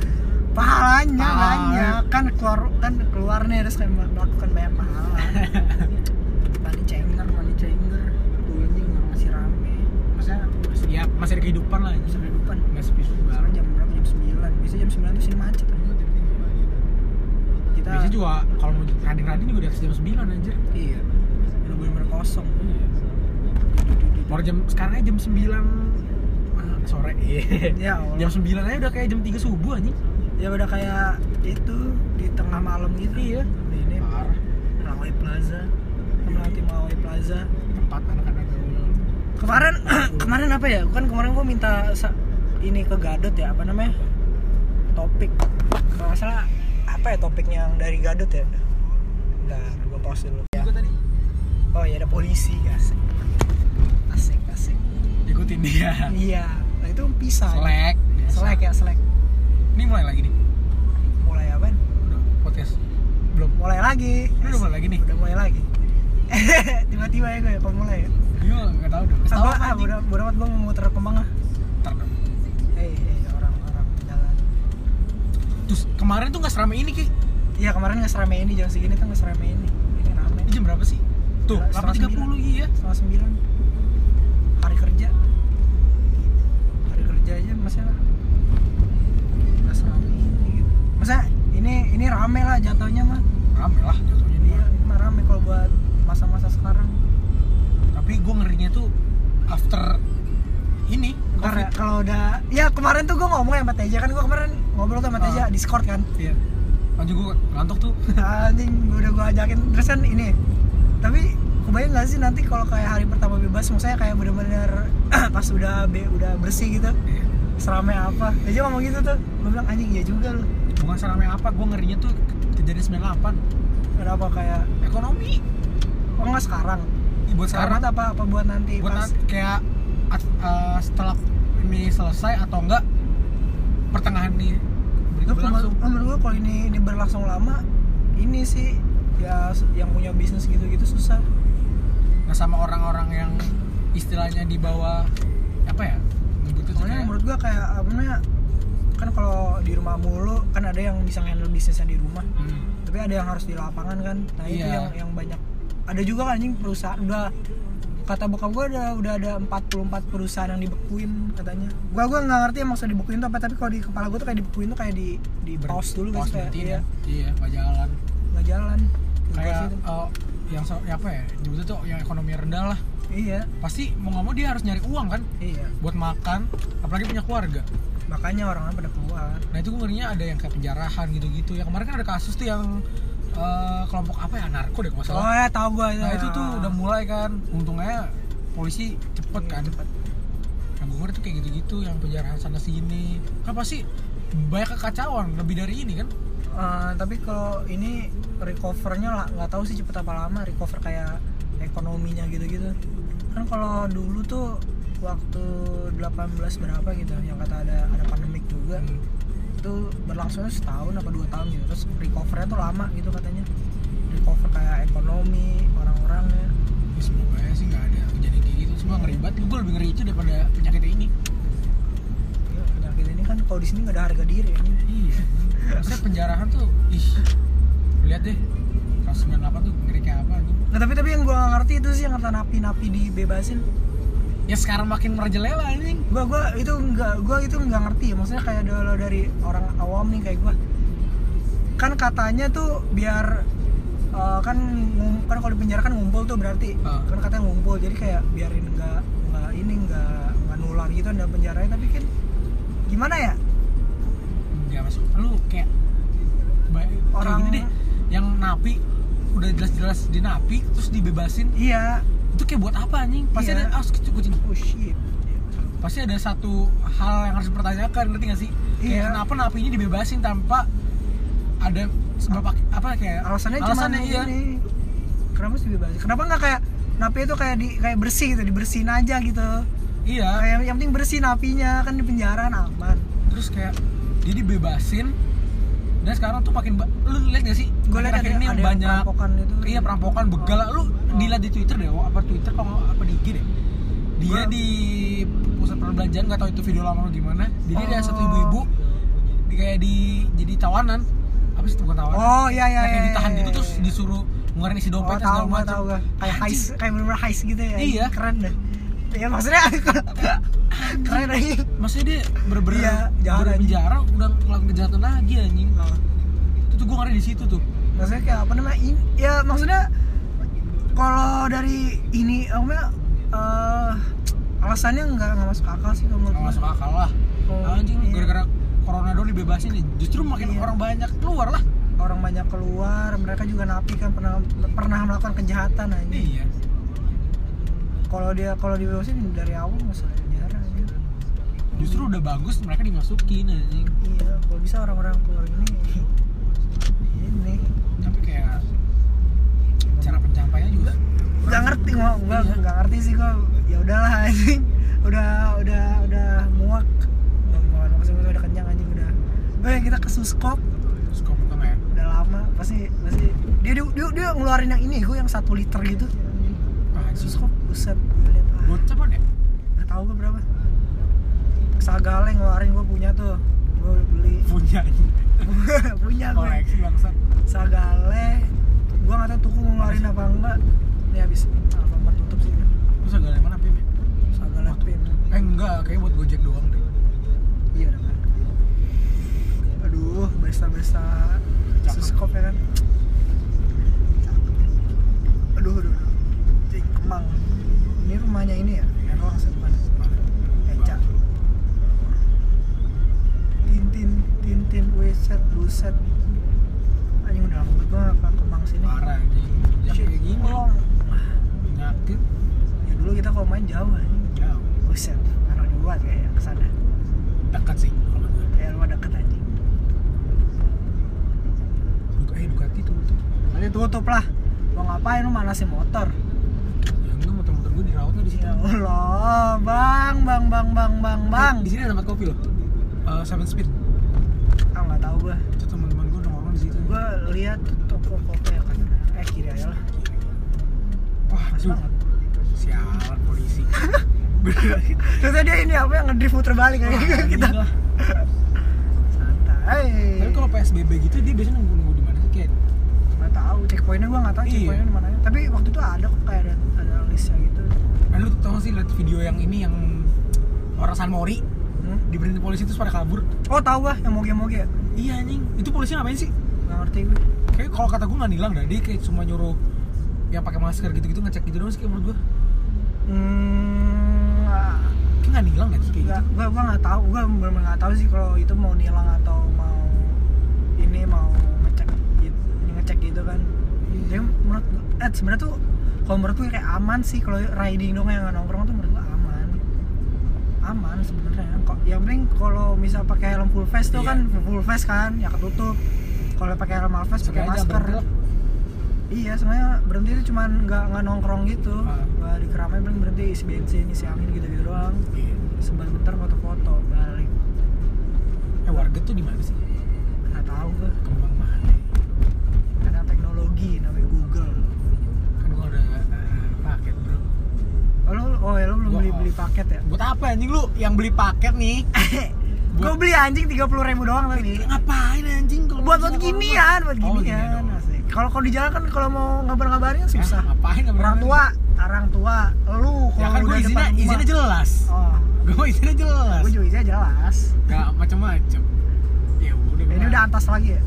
Pahalanya ah. banyak. Kan keluar kan keluar nih harus kayak melakukan banyak pahala. Money changer money changer tuh anjing masih rame. Maksudnya masih ya masih ada kehidupan lah masih juga kalau mau running-running juga atas jam 9 anjir. Iya. Udah bener-bener kosong. Baru jam sekarang aja jam 9 ah, sore. Iya ya jam 9 aja udah kayak jam 3 subuh anjing. Ya udah kayak itu di tengah malam gitu Iya. ini parah. Melawai Plaza. Melewati Melawai Plaza. Tempat anak-anak kemarin kemarin apa ya? Kan kemarin gua minta ini ke Gadot ya apa namanya? Topik. Kalau salah apa ya topiknya yang dari Gadot ya? Bentar, gua pause dulu. Ya. Oh ya ada polisi asik asik asik. Ikutin dia. Iya. Nah itu pisah. Selek. Biasa. selek ya selek. Ini mulai lagi nih. Mulai apa? Udah podcast. Belum. Mulai lagi. Udah mulai lagi nih. Udah mulai lagi. Tiba-tiba ya gue ya mulai ya? Iya nggak tahu dong. ah, Tahu apa ah, bodo amat gue mau muter kembang ah Ntar dong. hei hei orang-orang jalan Terus kemarin tuh nggak seramai ini ki. iya kemarin nggak serame ini jam segini tuh nggak serame ini. Ini rame. Ini jam berapa sih? Tuh, Setengah 8.30 iya. setengah sembilan. Hari kerja. Hari kerja aja masa nggak serame ini gitu. Masa ini ini rame lah jatuhnya mah Rame lah jatuhnya iya dia. ini mah rame kalau buat masa-masa sekarang. Tapi gue ngerinya tuh after ini Ya, kalau udah ya kemarin tuh gue ngomong sama Teja kan gue kemarin ngobrol tuh sama Teja Ah. Discord kan. Iya. Anjir gue ngantuk tuh. anjing udah gue ajakin. Terus kan ini tapi kebayang gak sih nanti kalau kayak hari pertama bebas maksudnya kayak bener-bener pas udah be, udah bersih gitu Iya. seramai apa. Teja ngomong gitu tuh gue bilang anjing iya juga loh Bukan seramai apa, gue ngerinya tuh kejadian 98 kenapa kayak Ekonomi. Oh nggak sekarang. Ih, Buat sekarang sekarang. apa apa buat nanti Buat pas nanti kayak uh, setelah ini selesai atau enggak Pertengahan Lu berlangsung menurut gue kalau ini ini berlangsung lama ini sih ya yang punya bisnis gitu-gitu susah Nah sama orang-orang yang istilahnya di bawah apa ya? Soalnya kayak- menurut gua kayak apa namanya kan kalau di rumah mulu kan ada yang bisa handle bisnisnya di rumah Hmm. tapi ada yang harus di lapangan kan nah itu Iya. yang yang banyak ada juga kan anjing perusahaan udah kata bokap gua udah udah ada 44 perusahaan yang dibekuin katanya gua gua nggak ngerti yang maksud dibekuin tuh apa tapi kalau di kepala gua tuh kayak dibekuin tuh kayak di di Ber- pause dulu guys kayak berarti iya ya. Iya, nggak jalan. nggak jalan Kayak uh, yang so, ya apa ya? Nyebutnya tuh yang ekonomi rendah lah. iya Pasti mau nggak mau dia harus nyari uang kan iya buat makan, apalagi punya keluarga. makanya orang pada keluar Nah itu gue ngerinya ada yang kayak penjarahan gitu-gitu. Ya kemarin kan ada kasus tuh yang uh, kelompok apa ya narko deh nggak oh ya tahu gua Nah itu tuh udah mulai kan. Untungnya polisi cepet Iya, kan. cepet. Yang gue ngerti tuh kayak gitu-gitu, yang penjarahan sana sini. Kan pasti banyak kekacauan lebih dari ini kan. Eh, tapi kalau ini recovernya lah nggak tahu sih cepet apa lama recover kayak ekonominya gitu-gitu kan kalau dulu tuh waktu 18 berapa gitu yang kata ada ada pandemik juga Hmm. Itu berlangsungnya setahun apa dua tahun gitu terus recovernya tuh lama gitu katanya recover kayak ekonomi orang-orangnya Ya, semoga ya sih nggak ada kejadian kayak gitu. Semua ngeri banget. Gue lebih ngeri itu daripada penyakit ini. ya, penyakit ini kan kalau di sini nggak ada harga diri ini Iya. Maksudnya penjarahan tuh, ih, lihat deh. Kasus 98 tuh ngeri kayak apa nih? nah tapi tapi yang gua nggak ngerti itu sih yang kata napi-napi dibebasin Ya sekarang makin merajalela anjing. gua gua itu nggak gua itu nggak ngerti. Maksudnya kayak kalau dari orang awam nih kayak gua. Kan katanya tuh biar eh, kan kan kalau di penjara kan ngumpul tuh berarti. Ah. kan katanya ngumpul jadi kayak biarin nggak nggak ini nggak nggak nular gitu ada penjaranya. Tapi kan gimana ya? Enggak masuk. Lu kayak Orang- orang gini deh, yang napi udah jelas-jelas di napi terus dibebasin. Iya itu kayak buat apa anjing? Pasti Iya. ada ah kucing kucing. oh shit Pasti ada satu hal yang harus dipertanyakan, ngerti gak sih? Kayak Iya. kenapa napi ini dibebasin tanpa ada sebab apa kayak alasannya, cuma alasannya iya. ini kenapa sih dibebasin kenapa nggak kayak napi itu kayak di kayak bersih gitu dibersihin aja gitu Iya. kayak yang penting bersih napinya kan di penjara aman terus kayak dia dibebasin dan sekarang tuh makin lu lihat gak sih? Gue lihat akhir ini yang ada banyak perampokan itu. Iya perampokan begal. Lu dilihat di twitter deh apa twitter kalau nggak- apa di IG deh? Dia di pusat perbelanjaan nggak tahu itu video lama atau gimana. Jadi ada Oh. satu ibu-ibu di, kayak di jadi tawanan. Apa sih bukan tawanan? Oh iya iya kayak iya, ditahan iya, gitu terus iya. disuruh ngeluarin isi oh, dompet gua tahu gua. Kayak heist kayak bener heist gitu ya. Iya. keren deh ya maksudnya keren aja maksudnya dia bener-bener Iya, jahat penjara udah ngelakuin kejahatan lagi anjing. Oh. itu tuh gue ngeri di situ tuh. Maksudnya kayak apa namanya ini ya maksudnya kalau dari ini apa namanya eh, alasannya nggak nggak masuk akal sih kalau nggak masuk akal lah. Oh, anjing iya. gara-gara corona doang dibebasin nih justru makin Iya. orang banyak keluar lah. Orang banyak keluar mereka juga napi kan pernah pernah melakukan kejahatan aja iya kalau dia kalau dibebasin dari awal masalah penjara aja justru udah bagus mereka dimasukin anjing. Iya kalau bisa orang-orang keluar ini ini. Tapi kayak cara pencampainya juga nggak ngerti gua gua Iya. nggak ngerti sih gua. Ya udahlah anjing. Udah udah udah muak. Nggak mau maksud gua udah kenyang anjing udah. Ya kita ke suskop. Skop bukan ya? Udah lama pasti pasti. Dia dia dia, dia ngeluarin yang ini gua yang satu liter gitu anjing suskop buset. Ah buat apa ya? Nggak tahu gua berapa. Sagale ngeluarin gua punya tuh. Gua beli. Punya. Punya gue koleksi bangsat. Sagale gua nggak tahu tuku ngeluarin apa enggak. Ini habis Alfamart tutup sih. Terus agak mana pim ya? Sagale pin eh enggak kayak buat gojek doang deh. Iya udah kan aduh Cakep. suskop ya kan? Aduh aduh, aduh. Kemang ini rumahnya ini ya? Error sih bukan Eca Tintin Tintin Weset Buset. Anjing udah lama banget gua nggak ke Kemang sini. Parah anjing. Yang kayak gini. Belum. nyakit ya dulu kita kalau main jauh anjing. Jauh. Buset. Karena dibuat kayak ke sana dekat sih kalau gue kayak rumah deket anjing. Duka, eh Ducati tuh Nanti tutup lah. Mau ngapain lu manasin motor? ya gue dirawat nggak di situ. Ya Allah Bang Bang Bang Bang Bang Bang. Eh, di sini ada tempat kopi loh. Eh, Seven Speed. Ah nggak tahu gua. Itu teman-teman gue nongkrong di situ. Gua lihat toko kopi ya kan Eh kiri aja lah. Wah aduh. banget. Sialan polisi. Terus dia ini apa yang ngedrift puter balik kayak gitu kita. Santai. Tapi kalau PSBB gitu dia biasanya nunggu nunggu di mana sih kayak Nggak tahu checkpointnya gua nggak tahu Iya. checkpointnya di mana Tapi waktu itu ada kok kayak ada, ada listnya gitu kan lu tau gak sih liat video yang ini yang orang San Mori? Hmm? diberhenti polisi terus pada kabur. Oh tahu gua yang moge-moge. Ya iya anjing. Itu polisi ngapain sih? Nggak ngerti gue kayak kalau kata gue nggak nilang dah dia kayak cuma nyuruh yang pakai masker gitu-gitu ngecek gitu doang sih kayak menurut gue Hmm, kayak nggak nilang deh kayak Gak, gitu. gua gua nggak tahu, gua benar nggak tahu sih kalau itu mau nilang atau mau ini mau ngecek gitu, ngecek gitu kan. Jadi menurut gua, eh sebenarnya tuh kalau menurut gue kayak aman sih kalau riding dong yang nongkrong tuh menurut gua aman. Aman sebenarnya. Kok yang penting kalau misal pakai helm full face tuh Iya. kan full face kan ya ketutup. Kalau pakai helm half face pakai masker. berhenti. Iya, sebenarnya berhenti itu cuman nggak nggak nongkrong gitu. Ah. Nggak di keramaian paling berhenti isi bensin, isi angin gitu-gitu doang Iya. sebentar foto-foto balik eh warga tuh di mana sih nggak tahu gue kembang mana ada teknologi namanya Google gue udah eh, paket bro. Oh lu oh ya lu belum Gua beli beli paket ya? Buat apa anjing lu? Yang beli paket nih. Gue Buat- beli anjing tiga puluh ribu doang tapi ngapain anjing kalau buat buat ginian buat Oh, ginian ginian doang. asik. Kalau kalau di jalan kan kalau mau ngabar-ngabarin kan Hah, susah. ngapain ngapain? orang tua orang tua lu ya kalau kan gue udah izinnya depan rumah. izinnya jelas. Oh. Gue izinnya jelas. Gue juga izinnya jelas. Nggak macem-macem. Ya udah ini udah antas lagi ya?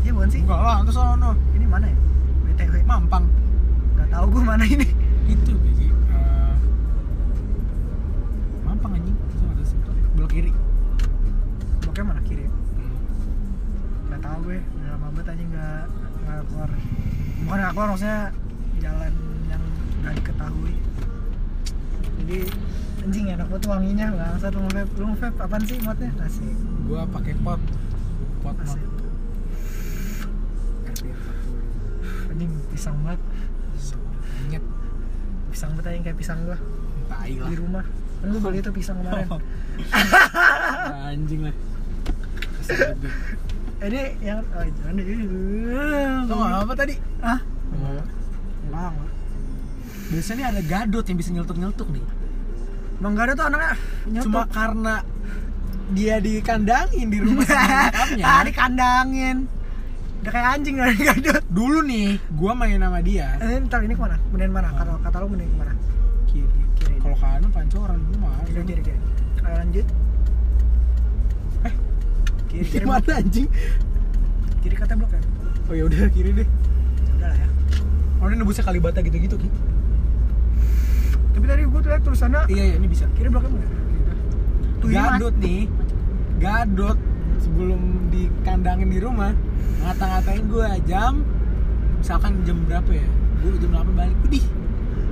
Iya bukan sih? Enggak lah terus sono ini mana ya? Btw mampang tahu gue mana ini. Itu Begi. Eh, mampang anjing. Belok kiri. Bloknya mana? Kiri nggak tahu gue. Udah lama banget aja nggak nggak keluar. Bukan nggak keluar maksudnya jalan yang nggak diketahui. Jadi anjing enak banget wanginya. Bangsat lu vape. Lu vape? Apaan sih modnya asik. Gua pakai pot. Pot mod anjing pisang banget Nyet, pisang banget aja kayak pisang gua. Tai lah. Di rumah. Kan gua beli itu pisang kemarin. Anjing lah. Ini yang oh jangan deh. Tau nggak apa tadi? ah. Bang, Biasanya ada gadot yang bisa nyeletuk-nyeletuk nih. Bang Gada tuh anaknya nyeletuk. Cuma karena dia dikandangin di rumah sama nyokapnya. Ah dikandangin udah kayak anjing dari gadot dulu nih gua main sama dia. Eh, ntar ini ke mana? Kemudian mana? Kata kata lo kemudian ke mana? Kiri Kiri. kalau kanan pancoran lu mah kiri kiri kiri. Ayo lanjut. Eh, kiri kiri gimana anjing? Kiri kata blok ya? Oh ya udah kiri deh. Udah lah ya. Oh ini nebusnya kalibata gitu-gitu ki. Tapi tadi gue tuh liat tulisannya iya iya ini bisa. kiri bloknya mana. Gadot nih. Gadot sebelum dikandangin di rumah ngata-ngatain gue jam misalkan jam berapa ya gue jam 8 balik Udih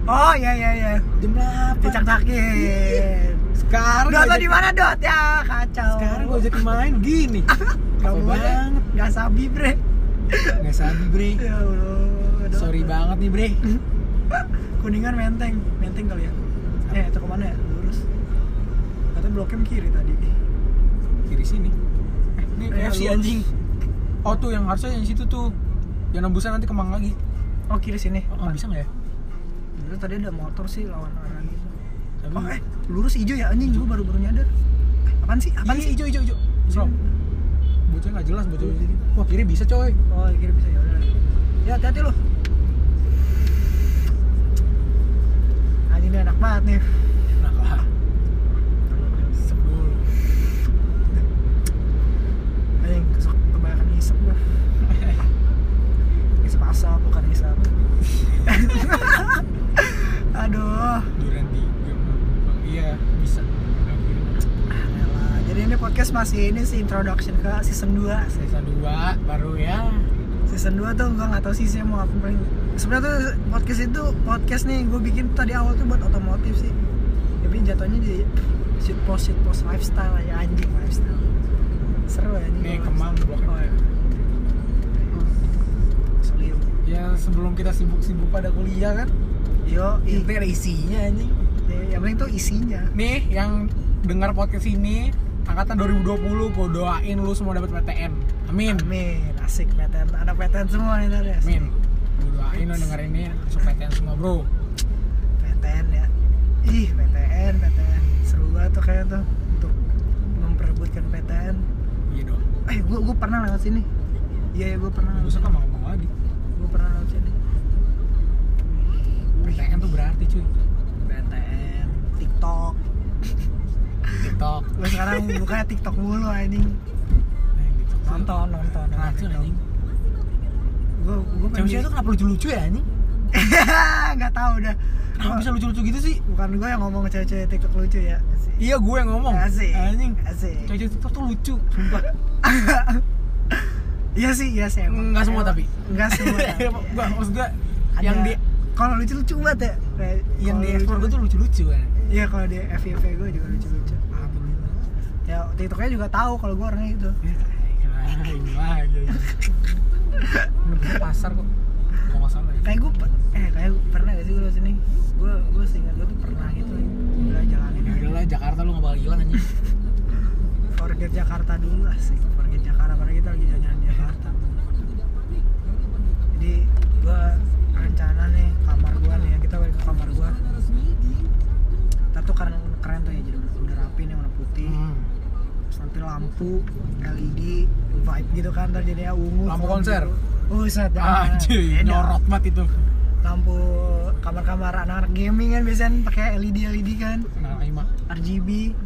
oh iya iya iya jam 8 dicak cakin sekarang Dot lo di mana Dot? Ya kacau. sekarang gue ajakin main gini Gak boleh. banget Gak sabi bre. nggak sabi bre Ya Allah. Sorry banget nih bre Kuningan menteng, menteng kali ya. Eh itu ke mana ya? Lurus. Katanya bloknya kiri tadi. kiri sini Eh, KFC anjing oh tuh yang harusnya yang situ tuh yang nembusan nanti kemang lagi Oh kiri sini. oh, bisa nggak ya Dulu tadi ada motor sih lawan arah gitu. Oh eh lurus hijau ya anjing gue baru baru nyadar. Eh, apaan sih? Apaan Iya, sih? hijau hijau hijau Slow. bocah nggak jelas bocah ini wah kiri bisa coy Oh kiri bisa ya udah. Ya hati-hati lo. Anjing ini enak banget nih. enak lah Sep dulu Anjing kesok kebanyakan isep gua. Isep asap bukan isep. Aduh. durian tiga iya bisa. Jadi ini podcast masih ini sih introduction ke season 2 season 2 baru ya. Season 2 tuh gua nggak tahu sih sih mau apa paling. Sebenarnya tuh podcast itu podcast nih gue bikin tadi awal tuh buat otomotif sih. Tapi jatuhnya di shit post shit post lifestyle aja anjing lifestyle Seru ya nih kemang blok Oh ya. Seliu ya sebelum kita sibuk-sibuk pada kuliah kan? Yo, itu ada isinya anjing. Yang penting tuh isinya. Nih yang dengar podcast ini angkatan 2020 gue doain lu semua dapat PTN amin. Amin, asik PTN, anak PTN semua nih tadi amin. Gue doain lu denger ini masuk PTN semua bro. PTN ya, ih PTN, PTN, seru banget tuh kayaknya tuh untuk memperebutkan PTN. Iya dong Eh, gua gua pernah lewat sini. Iya ya, gua pernah. Usah sini. kan ngomong lagi Gua pernah lewat sini. PTN tuh berarti cuy PTN, TikTok. TikTok Gua sekarang bukanya TikTok mulu anjing. Eh, gitu. Nonton, nonton. nonton anjing Gua gua pengen Cewek-cewek tuh kenapa lucu-lucu ya anjing? Enggak tahu dah. Kenapa bisa lucu-lucu gitu sih? Bukan gua yang ngomong cewek-cewek TikTok lucu ya. Asik. Iya gue yang ngomong Asik. Anjing Asik. Cewek-cewek TikTok tuh lucu Sumpah Iya sih, iya sih emang. Nggak semua tapi. Enggak semua. Gua, maksud gue Ada- Yang di kalau lucu lucu banget ya. Kayak Yang di explore gue tuh lucu-lucu kan Iya kalau di FYP gue juga lucu lucu. Alhamdulillah. Ya TikToknya juga tahu kalau gue orangnya gitu. Ya, pasar kok Gak masalah ya Kayak gue eh kayak pernah gak sih gue lewat sini? Gue gue seingat gue tuh pernah gitu. Udah jalanin Ya aja. udahlah Jakarta lu gak bakal hilang anjing Forget Jakarta dulu asik. Forget Jakarta karena kita lagi jalan Jakarta. Jadi gue rencana nih kamar gue nih kita balik ke kamar gue. Ntar tuh keren keren tuh ya jadi udah, rapi nih warna putih. Hmm. Nanti lampu LED vibe gitu kan ntar jadinya ungu Lampu konser? biru. Buset jangan. Anjir, nyorot banget itu. Lampu kamar-kamar anak-anak gaming kan biasanya pakai LED LED kan. Nah, lima RGB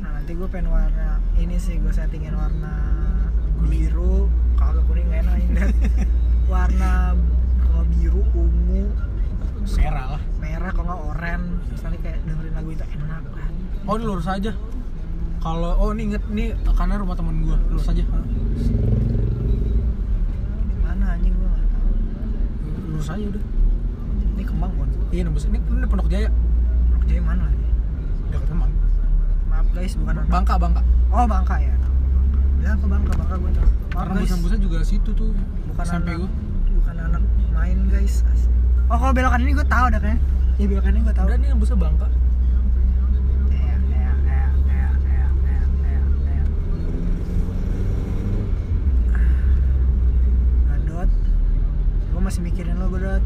nah nanti gue pengen warna ini sih gue settingin warna biru. Kalau kuning enak ini. Warna kalau biru ungu. Merah lah. Merah kalau nggak oranye. Terus nanti kayak dengerin lagu itu enak lah. Oh ini lurus aja. Kalau oh ini inget nih karena rumah teman gua. Lurus aja mana anjing gue nggak tahu lurus aja udah. Ini kembang bon iya nembus. Ini ini pondok jaya. Pondok Jaya mana lagi? Dekat kemang. Maaf guys bukan anak bangka bangka. Oh Bangka ya. Ya ke Bangka Bangka gue maaf karena guys. Nembusnya juga situ tuh bukan sampai anak. gua. Bukan anak main guys. Oh kalau belokan ini gue tahu dah kayaknya. Ya belokan ini gue tahu. Udah nih nembusnya bangka masih mikirin lo Dot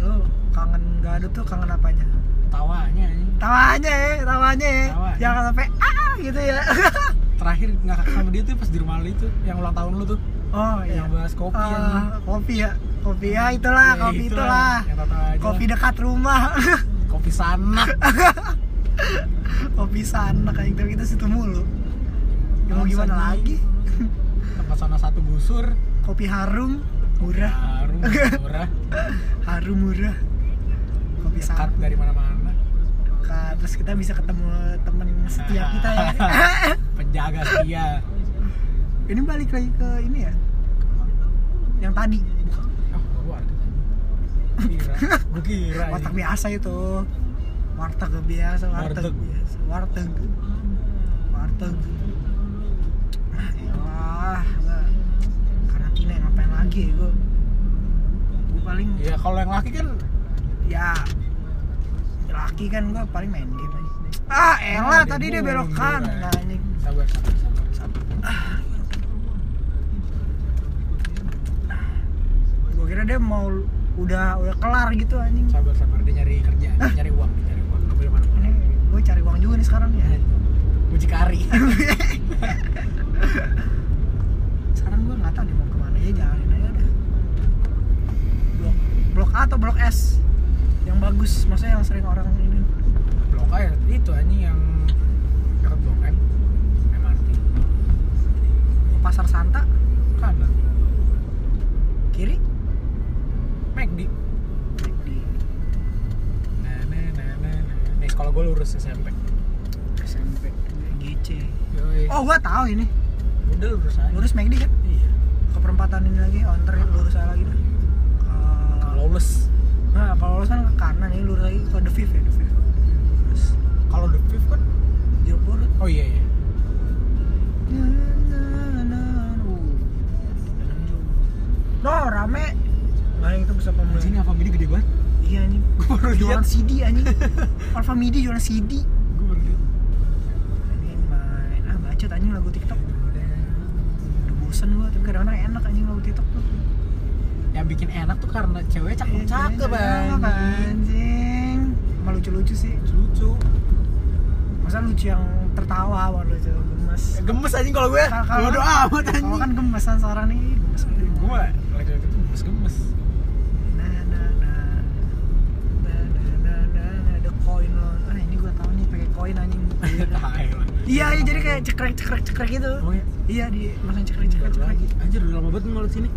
lo kangen Gadot tuh kangen apanya? Tawanya tawanya ya tawanya ya jangan sampai ah gitu ya. Terakhir ngakak sama dia tuh pas di rumah lu itu yang ulang tahun lu tuh. Oh iya. yang bahas kopi Ah, anjing. kopi ya. Kopi ya itulah Ya, kopi itulah yang aja kopi dekat rumah. Kopi sanak. Kopi sana kayak gitu kita situ mulu. Ya mau gimana lagi? Tempat sana satu gusur. Kopi harum murah. Harum murah. Harum murah. Kopi dekat dari mana-mana. Dekat. Terus kita bisa ketemu temen setia kita ya. Penjaga setia. Ini balik lagi ke ini ya? Yang tadi. Oh warteg kira warteg biasa itu. Warteg biasa warteg Warteg. biasa. Warteg. Warteg ah elah gua karantina ngapain lagi ya gua gua paling ya kalau yang laki kan ya laki kan gua paling main game aja ah elah tadi dia belok kanan nah, anjing sabar sabar sabar Sabar. Ah. Gua kira dia mau udah udah kelar gitu anjing. sabar sabar dia nyari kerja dia nyari uang dia nyari uang nggak boleh mana Ini gue cari uang juga nih sekarang ya. mucikari sekarang gue nggak tahu nih mau ke mana ya jalanin aja. Blok A atau blok S yang bagus, maksudnya yang sering orang ini. blok A ya, itu anjing yang dekat blok M MRT Pasar Santa kanan kiri. McD Di nah nah nah nah nah. nih kalau gue lurus SMP SMP GC. Yoi. Oh gue tahu ini. udah lurus aja Lurus McD kan? iya Ke perempatan ini lagi, oh, ntar lurus aja lagi dah. Lulus Nah, kalau lurus kan ke kanan ini lurus lagi ke The Fifth ya, The Fifth. Terus kalau the fifth kan jeruk purut. oh iya iya No, rame. Nah, itu bisa pembeli. sini apa midi gede banget Iya anjing. gue baru Jualan CD anjing. Alfa Midi jualan CD. gue baru lihat Ini main ah bacot anjing lagu TikTok. Udah bosen gua, tapi kadang-kadang enak anjing lagu TikTok tuh. Yang bikin enak tuh karena cewek Iya, cakep cakep cakep, anjing. Sama lucu-lucu sih. lucu Masa lucu yang tertawa apa lucu gemes. gemes anjing kalau gue Kalau- kalau- bodo amat Kalau anjing kan gemesan seorang nih gemes banget. gue lagi itu gemes gemes Nah, nah, nah. Nah, nah, nah. Ada koin lo. Ah, ini gua tahu nih pakai koin anjing. Iya, iya jadi kayak cekrek cekrek cekrek gitu. oh iya Iya di langsung cekrek cekrek cekrek. lagi anjir udah lama banget ngeliat sini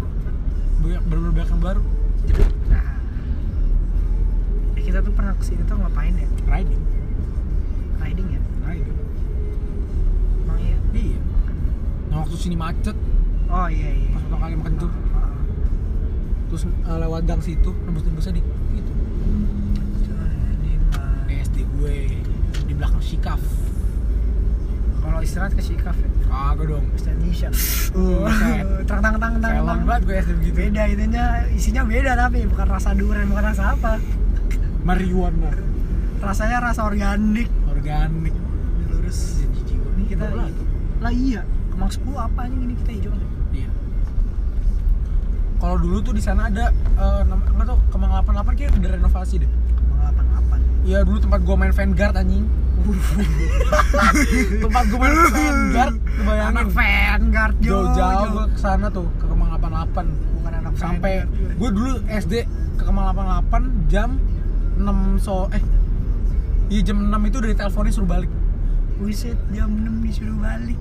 banyak baru banyak yang baru jadi Nah. Eh, kita tuh pernah ke sini tuh ngapain ya? riding Riding ya? riding Emang iya. iya nah waktu sini macet Oh iya iya. pas pertama kali makan tur Ah, terus eh, lewat gang situ nembus nembusnya di itu di SD gue di belakang Shikaf Kalau istirahat ke Shikaf ya. Kagak dong Ustaz Nisha. Buset. Terang tang tang tang. Tang. banget gue SD begitu Beda itunya, isinya beda tapi bukan rasa durian, bukan rasa apa. marijuana Rasanya rasa organik. organik Lurus. Ini kita lah iya. Kemang 10 apa anjing ini kita hijau. Iya. Kalau dulu tuh di sana ada eh, nama nggak tau Kemang 88 kayak udah renovasi deh. Kemang 88. Iya dulu tempat gua main Vanguard anjing. tempat gua main Vanguard, Anak bayangin. Vanguard Jo. Jauh-jauh Jo. gua ke sana tuh ke Kemang 88. bukan anak Sampai Vanguard. gua dulu SD ke Kemang 88 jam 6 so eh Iya jam 6 itu dari teleponnya suruh balik. Buset, jam 6 disuruh balik.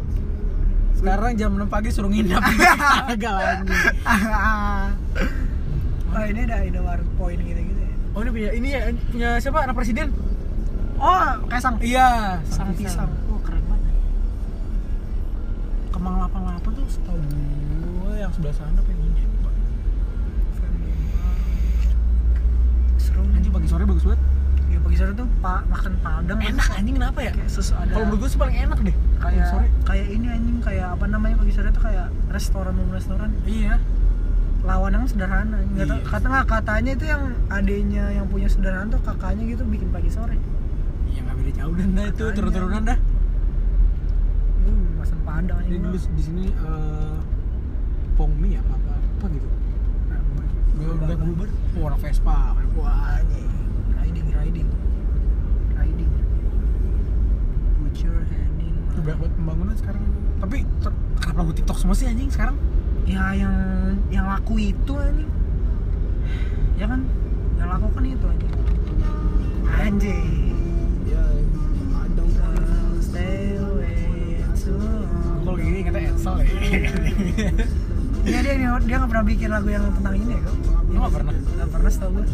Sekarang jam 6 pagi suruh nginep. Agak anjing. oh, ini ada Indomaret Point gitu-gitu ya. Oh ini punya ini ya punya siapa anak presiden? Oh, kayak sang Iya, sang pisang. Oh, keren banget. Kemang 88 tuh setahu gue yang sebelah sana pengen ini. Seru Anjing pagi sore bagus banget. Ya pagi sore tuh pa makan padang Enak anjing kenapa ya? Kalau menurut gue sih paling enak deh. Kayak sore. kayak ini anjing kayak apa namanya pagi sore tuh kayak restoran restoran Iya. lawan yang sederhana nggak Iya. kata nggak katanya itu yang adenya yang punya sederhana tuh kakaknya gitu bikin pagi sore beda jauh dan dah itu turun-turunan dah. uh masan padang Ini dulu di sini eh Pongmi apa apa apa gitu. Gue udah Uber, oh, orang Vespa, wah riding riding. Riding. Udah banyak banget pembangunan sekarang. Tapi kenapa lagu TikTok semua sih anjing sekarang? ya yang yang laku itu anjing. Ya kan? Yang laku kan itu anjing. Anjing Kalau gini kata Edsel ya. Iya dia dia nggak pernah bikin lagu yang tentang ini ya kok. Nggak pernah? Nggak pernah setahu gue.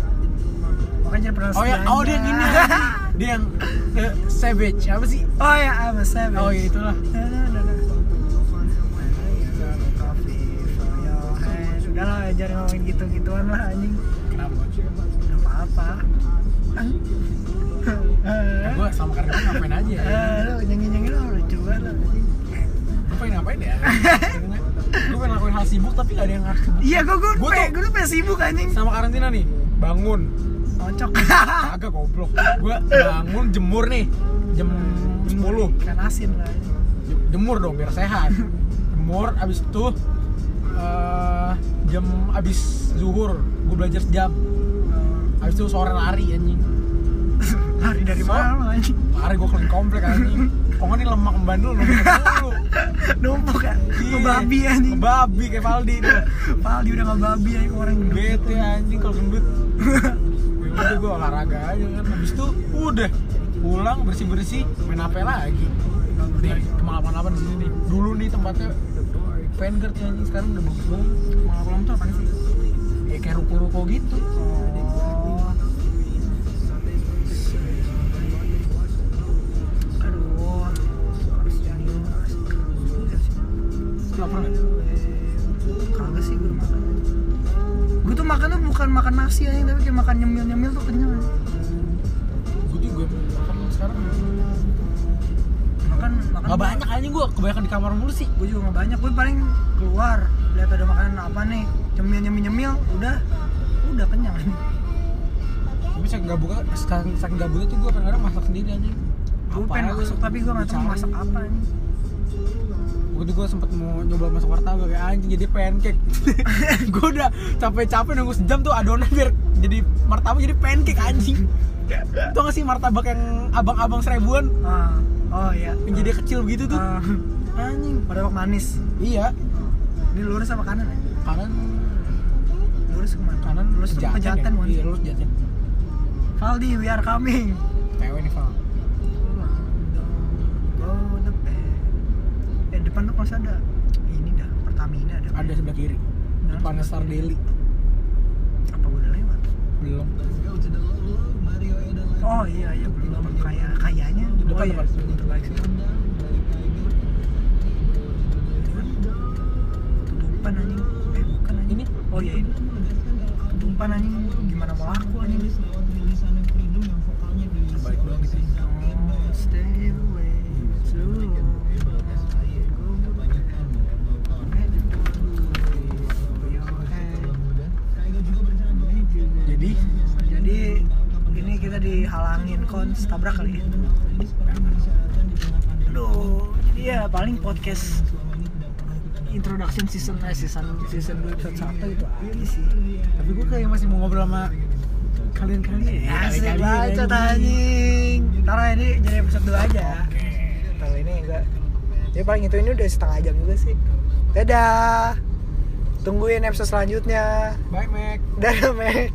Makanya jadi pernah Oh ya, oh dia yang ini. dia yang eh, Savage apa sih? oh ya, I'm a savage. Oh iya itulah. Udah lah, jangan ngomongin gitu-gituan lah anjing. Kenapa? Gak apa-apa. Gue sama karena gue ngapain aja ya. Eh, lu nyanyi-nyanyi lu lucu banget lu. Gue pengen ngapain ya? gue pengen lakuin hal sibuk tapi gak ada yang harus sibuk. Iya, gue gue pengen tuh- gue tuh pengen sibuk anjing. Sama karantina nih, bangun. Kocok. Kagak goblok. Gue bangun jemur nih, jam 10 Ikan asin lah. jemur dong biar sehat jemur abis itu eh, jam abis zuhur gue belajar sejam Oh, abis itu sore lari anjing Lari dari So- mana anjing? lari gue keliling komplek anjing kok nggak nih lemak numpuk mulu Numpuk kan? Iya. Ngebabi anjing. babi kayak Valdi tuh Valdi udah ngebabi anjing orang gendut. bete anjing kalau gendut Ya udah gue olahraga aja kan abis itu udah pulang bersih bersih main HP lagi nih kemalaman di sini nih dulu nih tempatnya Vanguard ya anjing sekarang udah bagus banget Malam-malam tuh apaan sih? ya kayak ruko-ruko gitu Oh. Makan nasi aja, tapi kayak makan nyemil-nyemil tuh kenyang aja. gue juga makan sekarang Makan makan nggak banyak. anjing gue kebanyakan di kamar mulu sih. Gue juga nggak banyak, gue paling keluar lihat ada makanan apa nih, nyemil nyemil nyemil, udah udah kenyang tapi saking gak buka saking, saking gabutnya tuh gue kadang-kadang masak sendiri anjing. Gue pengen aja, masak tapi gue nggak tahu masak apa nih. Gue tuh gue sempet mau nyoba masak martabak kayak anjing jadi pancake gue udah capek-capek nunggu sejam tuh adonan biar jadi martabak jadi pancake anjing Tau gak sih martabak yang abang-abang seribuan Ah, oh iya. yang jadi kecil begitu tuh Ah, anjing Martabak manis. iya Ini lurus apa kanan ya? kanan Lurus ke mana? kanan lurus ke Jaten Pejaten ya? Iya lurus jaten Valdi, we are coming. PW nih Val depan tuh masih ada ini dah Pertamina ada. ada sebelah kiri Nah. depan Star Daily Apa gue udah lewat? belum Oh iya iya belum kayak kayaknya. Depan, oh iya. depan. Sih. Ketutupan anjing. Eh bukan anjing. Ini? Oh iya ini. Ketutupan anjing. Gimana mau laku anjing? balik doang gitu Don't stay away too dihalangin kons tabrak kali ya. Aduh, jadi ya paling podcast introduction season eh season season 2 episode 1 itu aja sih. tapi gue kayak masih mau ngobrol sama kalian-kalian ya Asik kali-kali banget anjing. anjing. Ntar ini jadi episode 2 aja. Oke. Kalau ini enggak. Jadi paling itu ini udah setengah jam juga sih. Dadah. Tungguin episode selanjutnya. Bye, Mac. Dadah, Mek.